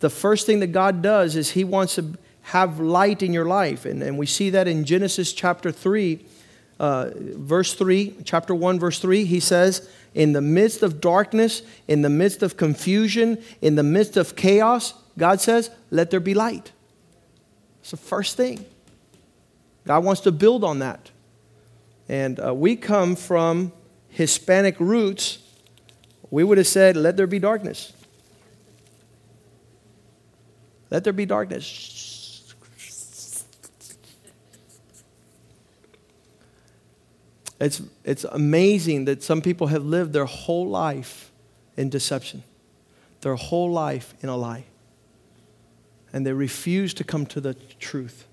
The first thing that God does is He wants to have light in your life. And, and we see that in Genesis chapter 3, uh, verse 3, chapter 1, verse 3. He says, In the midst of darkness, in the midst of confusion, in the midst of chaos, God says, Let there be light. It's the first thing. God wants to build on that. And uh, we come from Hispanic roots. We would have said, Let there be darkness. Let there be darkness. It's, it's amazing that some people have lived their whole life in deception, their whole life in a lie. And they refuse to come to the truth.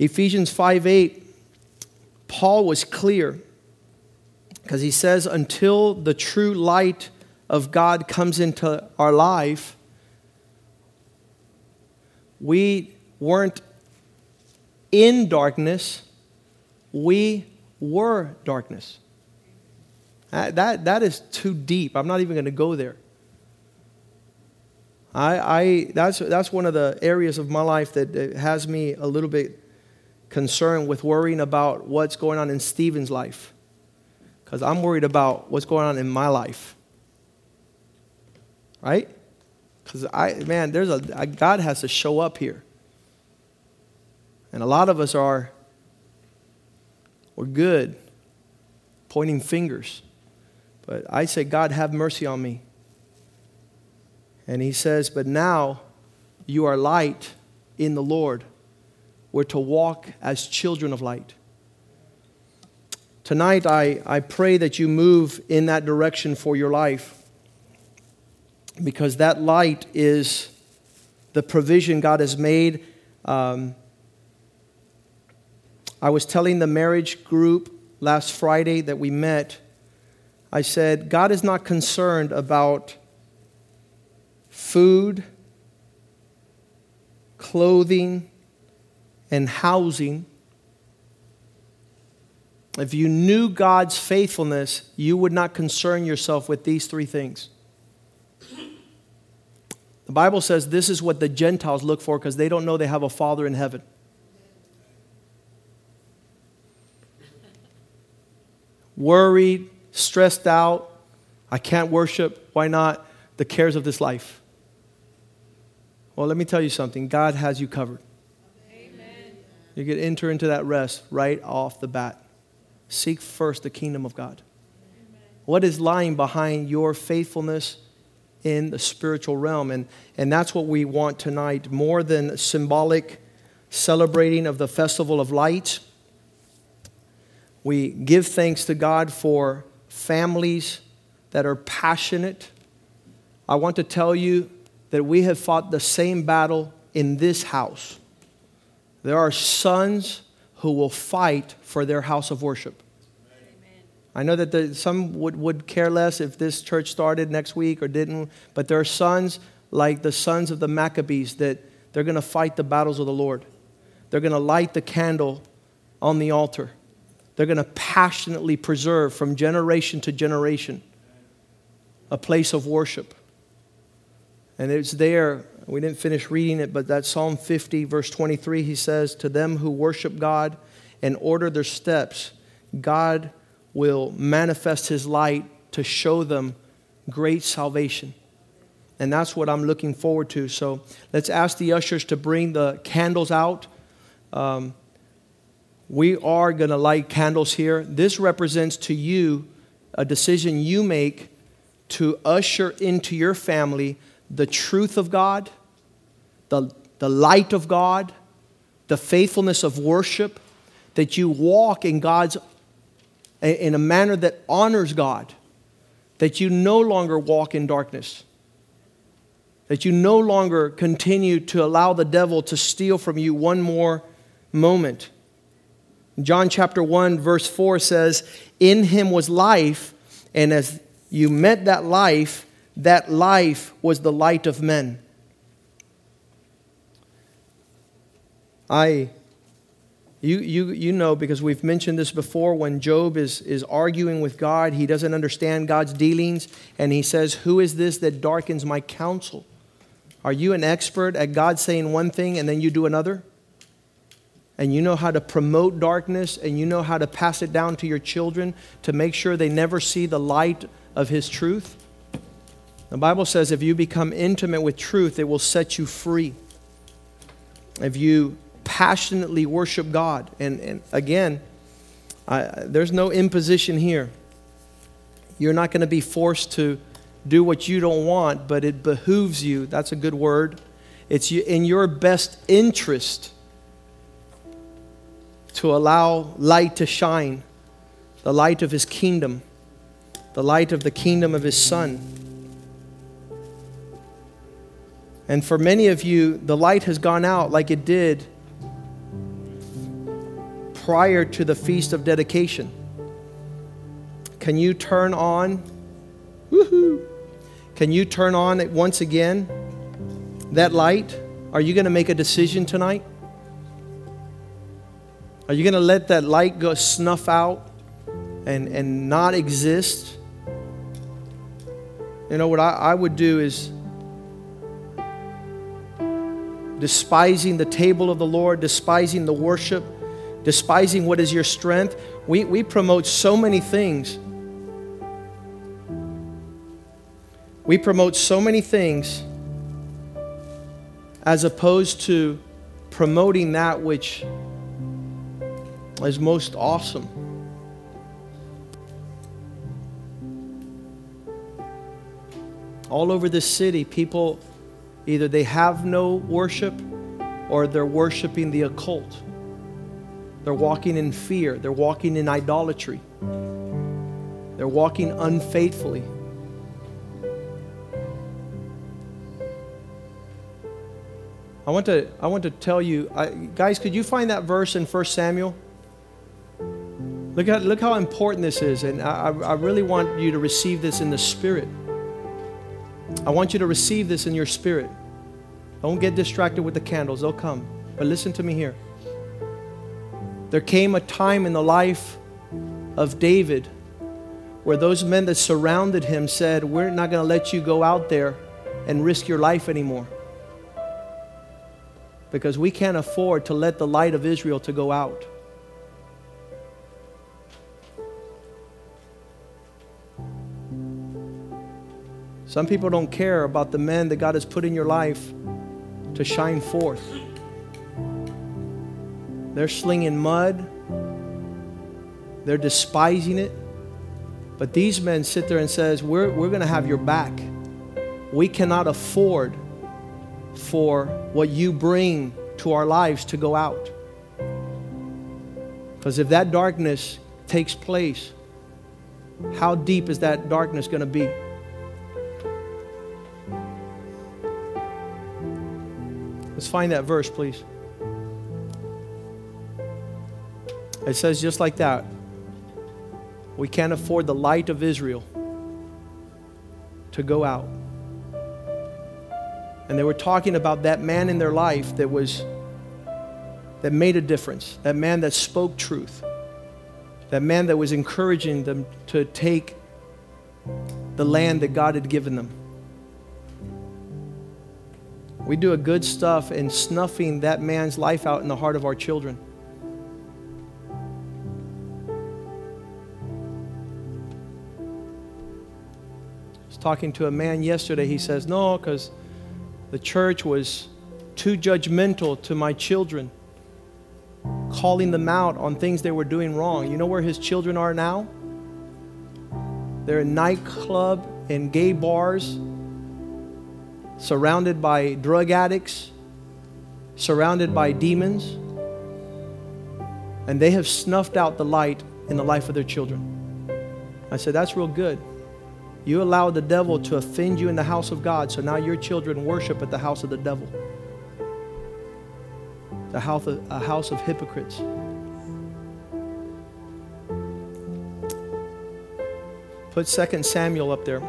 Ephesians 5 8, Paul was clear because he says, until the true light of God comes into our life, we weren't in darkness, we were darkness. That, that, that is too deep. I'm not even going to go there. I, I, that's, that's one of the areas of my life that has me a little bit concerned with worrying about what's going on in Stephen's life. Because I'm worried about what's going on in my life. Right? Because I, man, there's a, God has to show up here. And a lot of us are we're good, pointing fingers. But I say, God, have mercy on me. And he says, But now you are light in the Lord. We're to walk as children of light. Tonight, I, I pray that you move in that direction for your life because that light is the provision God has made. Um, I was telling the marriage group last Friday that we met, I said, God is not concerned about food, clothing, and housing. If you knew God's faithfulness, you would not concern yourself with these three things. The Bible says this is what the Gentiles look for because they don't know they have a Father in heaven. worried, stressed out. I can't worship. Why not? The cares of this life. Well, let me tell you something God has you covered. You can enter into that rest right off the bat. Seek first the kingdom of God. Amen. What is lying behind your faithfulness in the spiritual realm? And, and that's what we want tonight more than symbolic celebrating of the festival of lights we give thanks to God for families that are passionate. I want to tell you that we have fought the same battle in this house. There are sons who will fight for their house of worship. Amen. I know that the, some would, would care less if this church started next week or didn't, but there are sons like the sons of the Maccabees that they're going to fight the battles of the Lord. They're going to light the candle on the altar. They're going to passionately preserve from generation to generation a place of worship. And it's there we didn't finish reading it, but that Psalm 50, verse 23, he says, To them who worship God and order their steps, God will manifest his light to show them great salvation. And that's what I'm looking forward to. So let's ask the ushers to bring the candles out. Um, we are going to light candles here. This represents to you a decision you make to usher into your family the truth of God, the, the light of God, the faithfulness of worship, that you walk in God's in a manner that honors God, that you no longer walk in darkness, that you no longer continue to allow the devil to steal from you one more moment. John chapter 1, verse 4 says, In him was life, and as you met that life, that life was the light of men. I, you, you, you know, because we've mentioned this before, when Job is, is arguing with God, he doesn't understand God's dealings, and he says, Who is this that darkens my counsel? Are you an expert at God saying one thing and then you do another? And you know how to promote darkness and you know how to pass it down to your children to make sure they never see the light of His truth? The Bible says if you become intimate with truth, it will set you free. If you passionately worship God, and, and again, I, there's no imposition here. You're not going to be forced to do what you don't want, but it behooves you. That's a good word. It's in your best interest to allow light to shine, the light of His kingdom, the light of the kingdom of His Son. And for many of you, the light has gone out like it did prior to the feast of dedication. Can you turn on? Woohoo! Can you turn on it once again? That light? Are you going to make a decision tonight? Are you going to let that light go snuff out and, and not exist? You know, what I, I would do is despising the table of the Lord, despising the worship, despising what is your strength. We, we promote so many things. We promote so many things as opposed to promoting that which is most awesome. All over this city, people Either they have no worship or they're worshiping the occult. They're walking in fear, they're walking in idolatry, they're walking unfaithfully. I want to, I want to tell you, I, guys, could you find that verse in 1 Samuel? Look, at, look how important this is, and I, I really want you to receive this in the Spirit. I want you to receive this in your spirit. Don't get distracted with the candles, they'll come. But listen to me here. There came a time in the life of David where those men that surrounded him said, We're not going to let you go out there and risk your life anymore. Because we can't afford to let the light of Israel to go out. Some people don't care about the men that God has put in your life to shine forth. They're slinging mud, they're despising it. But these men sit there and says, we're, we're going to have your back. We cannot afford for what you bring to our lives to go out. Because if that darkness takes place, how deep is that darkness going to be? Let's find that verse, please. It says just like that. We can't afford the light of Israel to go out. And they were talking about that man in their life that was that made a difference. That man that spoke truth. That man that was encouraging them to take the land that God had given them. We do a good stuff in snuffing that man's life out in the heart of our children. I was talking to a man yesterday. He says, No, because the church was too judgmental to my children, calling them out on things they were doing wrong. You know where his children are now? They're in nightclub and gay bars, surrounded by drug addicts, surrounded by demons, and they have snuffed out the light in the life of their children. I said, That's real good. You allowed the devil to offend you in the house of God, so now your children worship at the house of the devil. The house of, a house of hypocrites. Put 2 Samuel up there.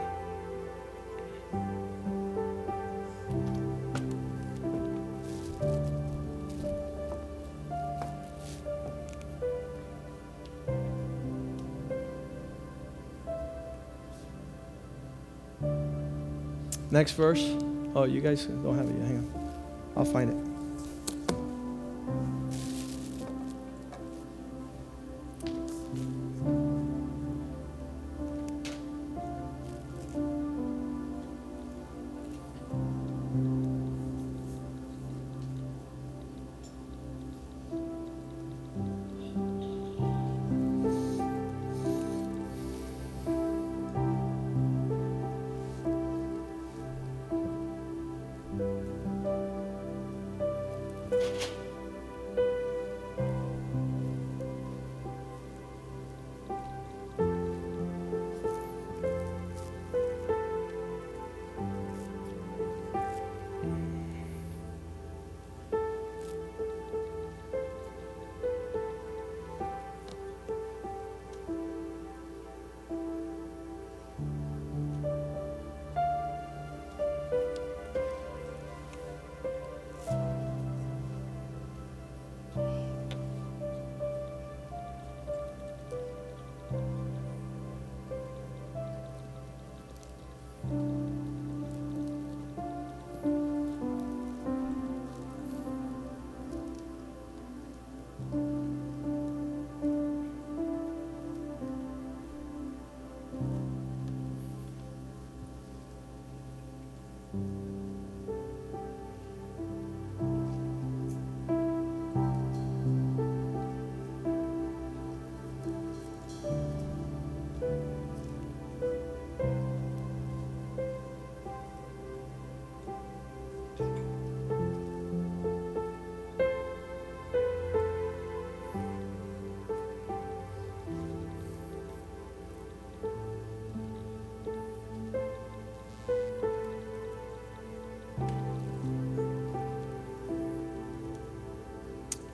Next verse. Oh, you guys don't have it yet. Hang on. I'll find it.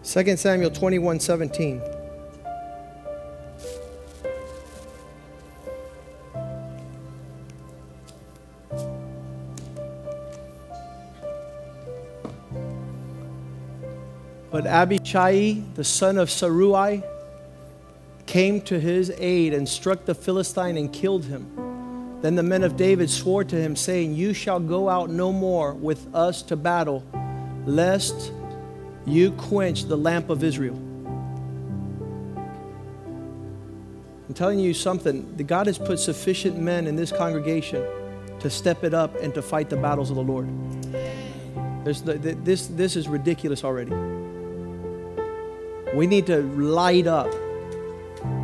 Second Samuel 21 17. But Abishai, the son of Zeruiah, came to his aid and struck the Philistine and killed him. Then the men of David swore to him, saying, You shall go out no more with us to battle, lest you quench the lamp of Israel. I'm telling you something. The God has put sufficient men in this congregation to step it up and to fight the battles of the Lord. The, this, this is ridiculous already. We need to light up.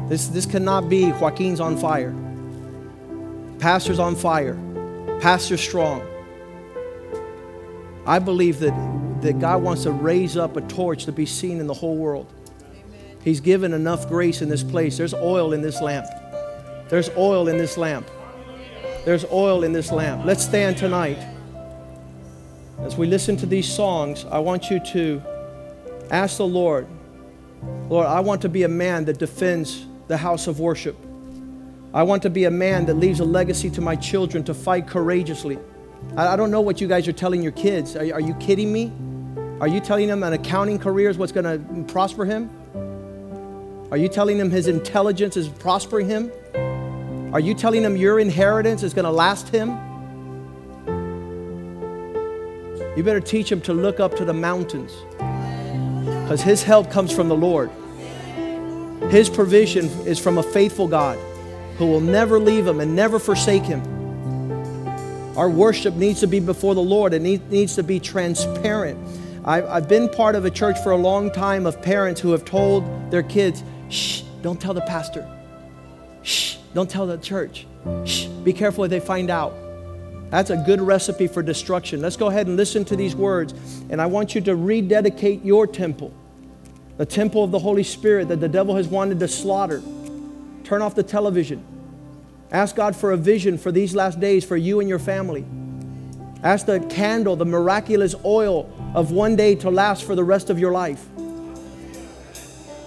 This, this cannot be Joaquin's on fire, pastor's on fire, pastor strong. I believe that that God wants to raise up a torch to be seen in the whole world. He's given enough grace in this place. There's oil in this lamp. There's oil in this lamp. There's oil in this lamp. Let's stand tonight. As we listen to these songs, I want you to ask the Lord, Lord, I want to be a man that defends the house of worship. I want to be a man that leaves a legacy to my children to fight courageously. I, don't know what you guys are telling your kids. Are, are you kidding me? Are you telling him an accounting career is what's going to prosper him? Are you telling him his intelligence is prospering him? Are you telling him your inheritance is going to last him? You better teach him to look up to the mountains because his help comes from the Lord. His provision is from a faithful God who will never leave him and never forsake him. Our worship needs to be before the Lord, and it needs to be transparent. I've been part of a church for a long time of parents who have told their kids, shh, don't tell the pastor. Shh, don't tell the church. Shh, be careful if they find out. That's a good recipe for destruction. Let's go ahead and listen to these words. And I want you to rededicate your temple, the temple of the Holy Spirit that the devil has wanted to slaughter. Turn off the television. Ask God for a vision for these last days for you and your family. Ask the candle, the miraculous oil of one day to last for the rest of your life.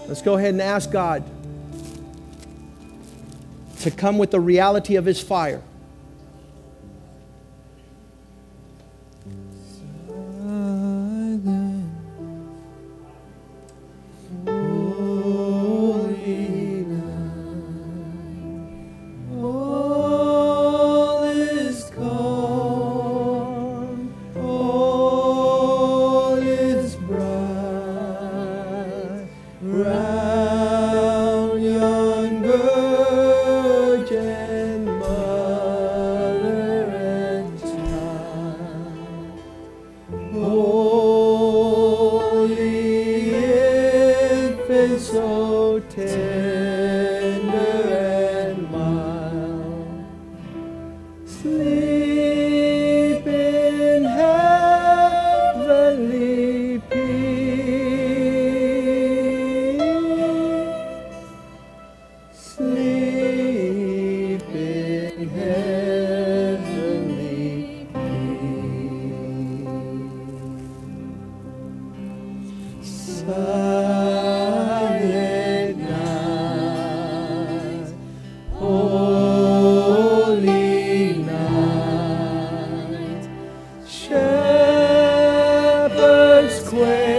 Let's go ahead and ask God to come with the reality of His fire. clay.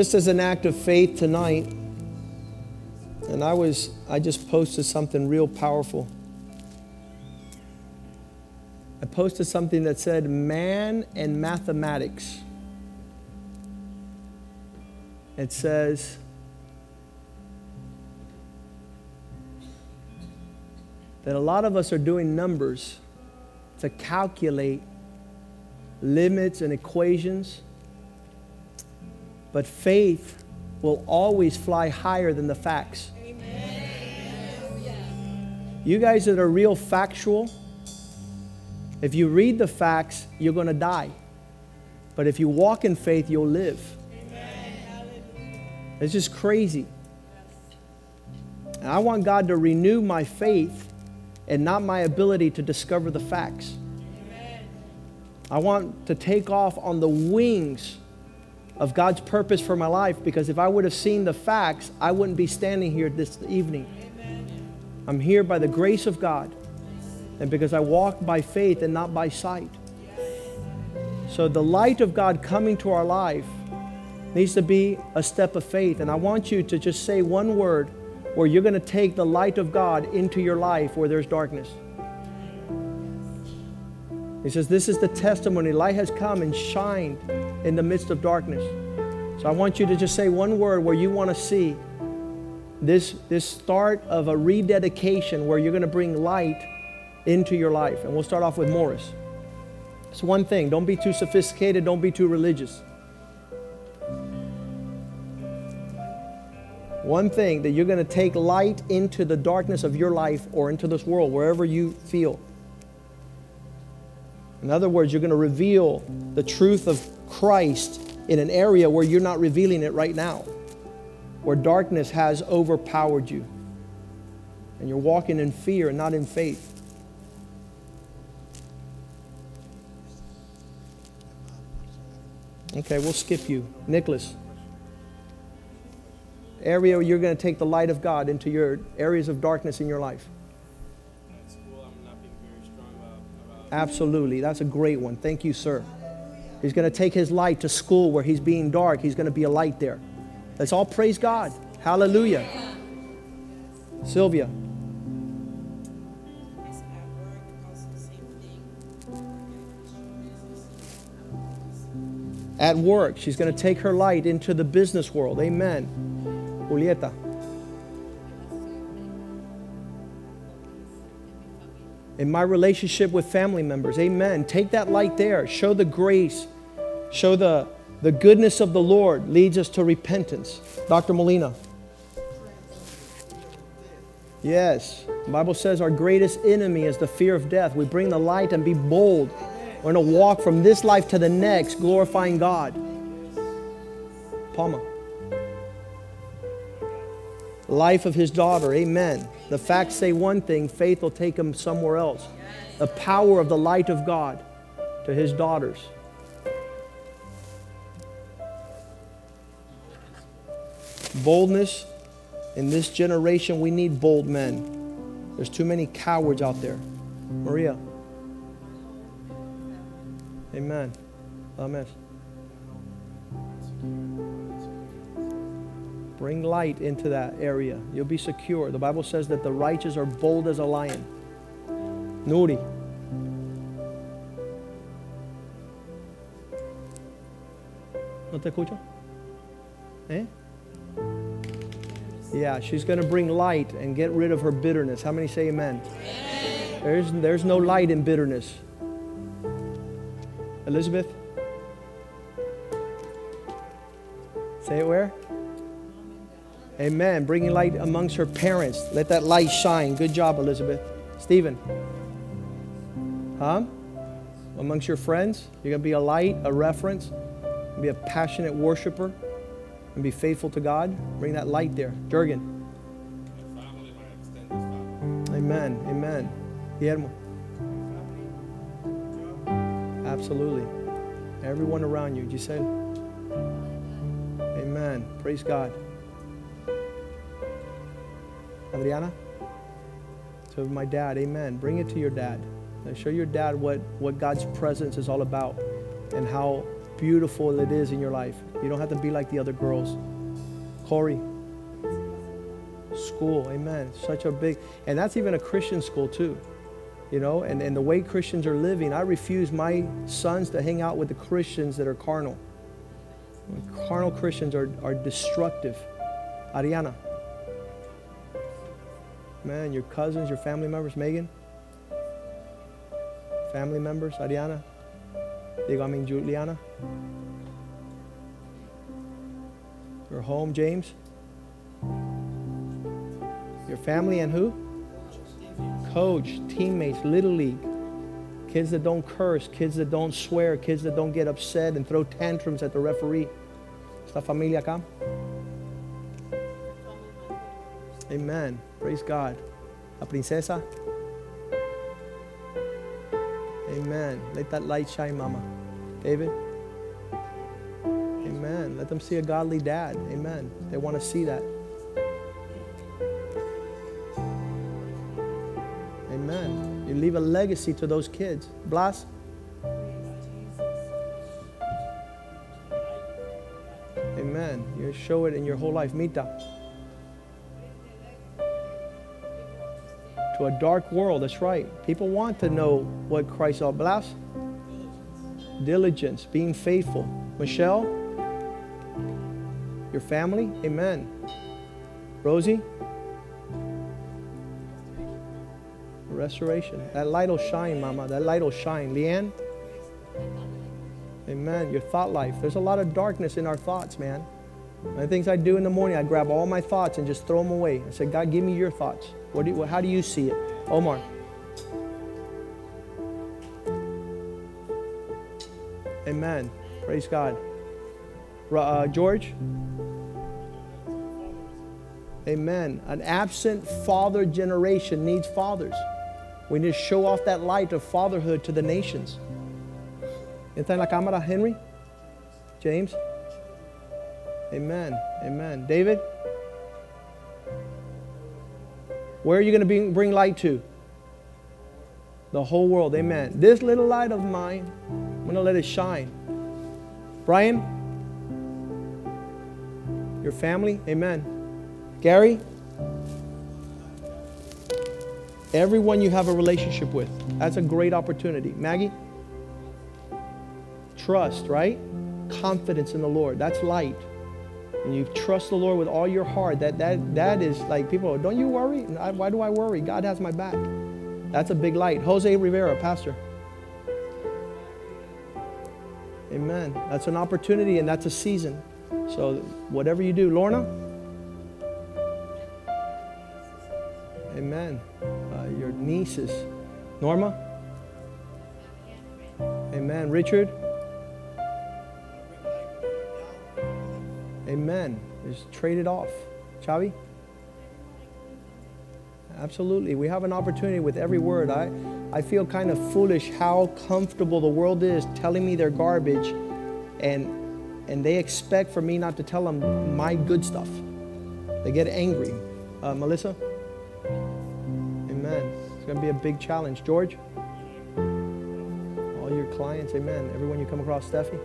Just as an act of faith tonight, and I was, I just posted something real powerful. I posted something that said, Man and mathematics. It says, that a lot of us are doing numbers to calculate limits and equations but faith will always fly higher than the facts. You guys that are real factual, if you read the facts, you're going to die. But if you walk in faith, you'll live. It's just crazy. And I want God to renew my faith and not my ability to discover the facts. I want to take off on the wings of God's purpose for my life because if I would have seen the facts, I wouldn't be standing here this evening. I'm here by the grace of God and because I walk by faith and not by sight. So the light of God coming to our life needs to be a step of faith. And I want you to just say one word where you're going to take the light of God into your life where there's darkness. He says, This is the testimony. Light has come and shined in the midst of darkness. So I want you to just say one word where you want to see this, this start of a rededication where you're going to bring light into your life. And we'll start off with Morris. It's one thing don't be too sophisticated, don't be too religious. One thing that you're going to take light into the darkness of your life or into this world, wherever you feel. In other words, you're going to reveal the truth of Christ in an area where you're not revealing it right now, where darkness has overpowered you. And you're walking in fear and not in faith. Okay, we'll skip you. Nicholas. Area where you're going to take the light of God into your areas of darkness in your life. Absolutely. That's a great one. Thank you, sir. He's going to take his light to school where he's being dark. He's going to be a light there. Let's all praise God. Hallelujah. Sylvia. At work, she's going to take her light into the business world. Amen. Julieta. In my relationship with family members. Amen. Take that light there. Show the grace. Show the, the goodness of the Lord leads us to repentance. Dr. Molina. Yes. The Bible says our greatest enemy is the fear of death. We bring the light and be bold. We're going to walk from this life to the next, glorifying God. Palma. Life of his daughter. Amen. The facts say one thing, faith will take him somewhere else. The power of the light of God to his daughters. Boldness. In this generation, we need bold men. There's too many cowards out there. Maria. Amen. Amen. Bring light into that area. You'll be secure. The Bible says that the righteous are bold as a lion. Nuri. ¿No te escucho? Eh? Yeah, she's going to bring light and get rid of her bitterness. How many say amen? amen? There's, there's no light in bitterness. Elizabeth? Say it where? Amen. Bringing light amongst her parents. Let that light shine. Good job, Elizabeth. Stephen. Huh? Amongst your friends, you're going to be a light, a reference, be a passionate worshiper, and be faithful to God. Bring that light there. Jurgen. Amen. Amen. Guillermo. Absolutely. Everyone around you. Say? Amen. Praise God. Adriana? To my dad, amen. Bring it to your dad. And show your dad what, what God's presence is all about and how beautiful it is in your life. You don't have to be like the other girls. Corey, school, amen. Such a big, and that's even a Christian school too. You know, and, and the way Christians are living, I refuse my sons to hang out with the Christians that are carnal. Carnal Christians are, are destructive. Ariana, Man, your cousins, your family members, Megan, family members, Ariana, digo, I mean Juliana, your home, James, your family and who? Coach, teammates, little league, kids that don't curse, kids that don't swear, kids that don't get upset and throw tantrums at the referee. Esta familia acá. Amen. Praise God. La princesa. Amen. Let that light shine, Mama. David. Amen. Let them see a godly dad. Amen. They want to see that. Amen. You leave a legacy to those kids. Blas. Amen. You show it in your whole life. Mita. To a dark world. That's right. People want to know what Christ all. about. Diligence. Being faithful. Michelle. Your family. Amen. Rosie. Restoration. That light will shine, Mama. That light will shine. Leanne. Amen. Your thought life. There's a lot of darkness in our thoughts, man. The things I do in the morning, I grab all my thoughts and just throw them away. I say, God, give me your thoughts. What do you, how do you see it? Omar. Amen. Praise God. Uh, George. Amen. An absent father generation needs fathers. We need to show off that light of fatherhood to the nations. ¿Está en la cámara, Henry? James? Amen. Amen. David? Where are you going to bring light to? The whole world. Amen. This little light of mine, I'm going to let it shine. Brian? Your family? Amen. Gary? Everyone you have a relationship with. That's a great opportunity. Maggie? Trust, right? Confidence in the Lord. That's light. And you trust the Lord with all your heart. That that that is like people. Don't you worry? Why do I worry? God has my back. That's a big light. Jose Rivera, pastor. Amen. That's an opportunity and that's a season. So whatever you do, Lorna. Amen. Uh, your nieces, Norma. Amen. Richard. Amen. Just trade it off. Chavi? Absolutely. We have an opportunity with every word. I, I feel kind of foolish how comfortable the world is telling me their garbage and and they expect for me not to tell them my good stuff. They get angry. Uh, Melissa? Amen. It's going to be a big challenge. George? All your clients, amen. Everyone you come across, Steffi?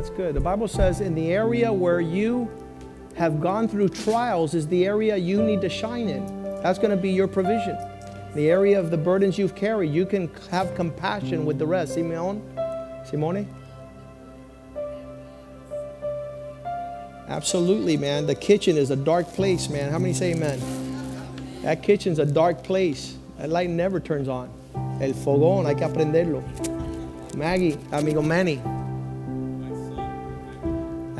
That's good. The Bible says in the area where you have gone through trials is the area you need to shine in. That's going to be your provision. The area of the burdens you've carried, you can have compassion with the rest. Simeon? Simone? Absolutely, man. The kitchen is a dark place, man. How many say amen? That kitchen's a dark place. That light never turns on. El fogón, hay que aprenderlo. Maggie, amigo Manny.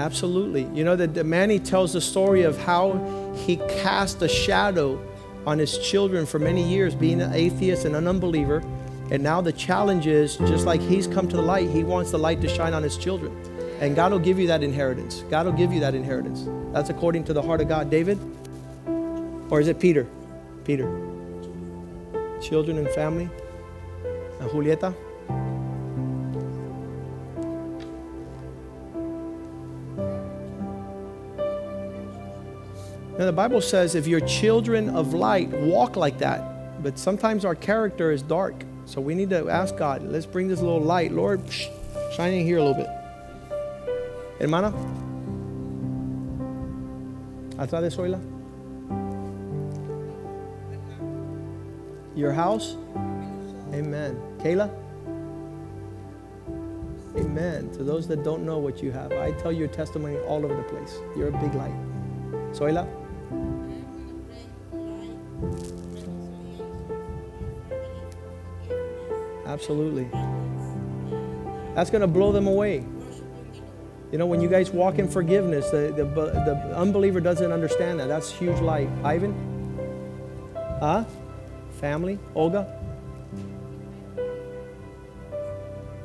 Absolutely. You know that Manny tells the story of how he cast a shadow on his children for many years, being an atheist and an unbeliever. And now the challenge is just like he's come to the light, he wants the light to shine on his children. And God will give you that inheritance. God will give you that inheritance. That's according to the heart of God. David? Or is it Peter? Peter. Children and family? And Julieta? Now, the Bible says if you're children of light, walk like that. But sometimes our character is dark. So we need to ask God, let's bring this little light. Lord, shine in here a little bit. Hermana, atrás de Zoila. Your house? Amen. Kayla? Amen. To those that don't know what you have, I tell your testimony all over the place. You're a big light. Zoila? Absolutely. That's going to blow them away. You know, when you guys walk in forgiveness, the, the, the unbeliever doesn't understand that. That's huge light. Ivan? Huh? Family? Olga?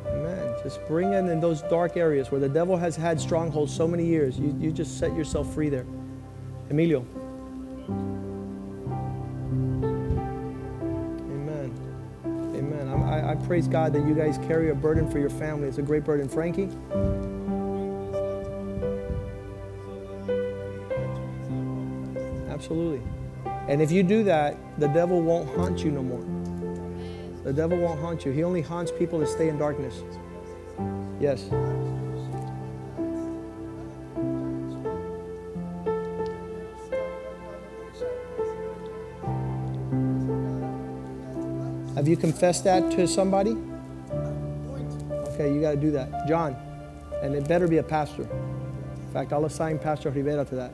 Amen. Just bring in in those dark areas where the devil has had strongholds so many years. You, you just set yourself free there. Emilio. Praise God that you guys carry a burden for your family. It's a great burden. Frankie? Absolutely. And if you do that, the devil won't haunt you no more. The devil won't haunt you. He only haunts people that stay in darkness. Yes. Have you confessed that to somebody? Okay, you got to do that. John, and it better be a pastor. In fact, I'll assign Pastor Rivera to that.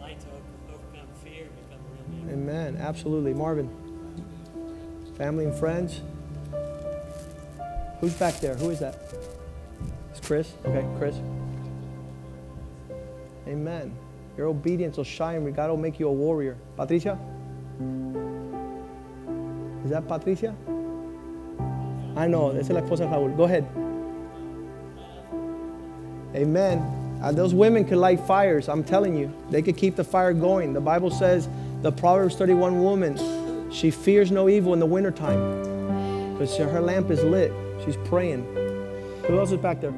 Light to overcome fear become a real man. Amen. Absolutely. Marvin. Family and friends. Who's back there? Who is that? It's Chris. Okay, Chris. Amen. Your obedience will shine. God will make you a warrior. Patricia? Is that Patricia? I know. Esa es la esposa de Raúl. Go ahead. Amen. Uh, those women could light fires. I'm telling you, they could keep the fire going. The Bible says, the Proverbs 31 woman, she fears no evil in the wintertime because her lamp is lit. She's praying. Who else is back there?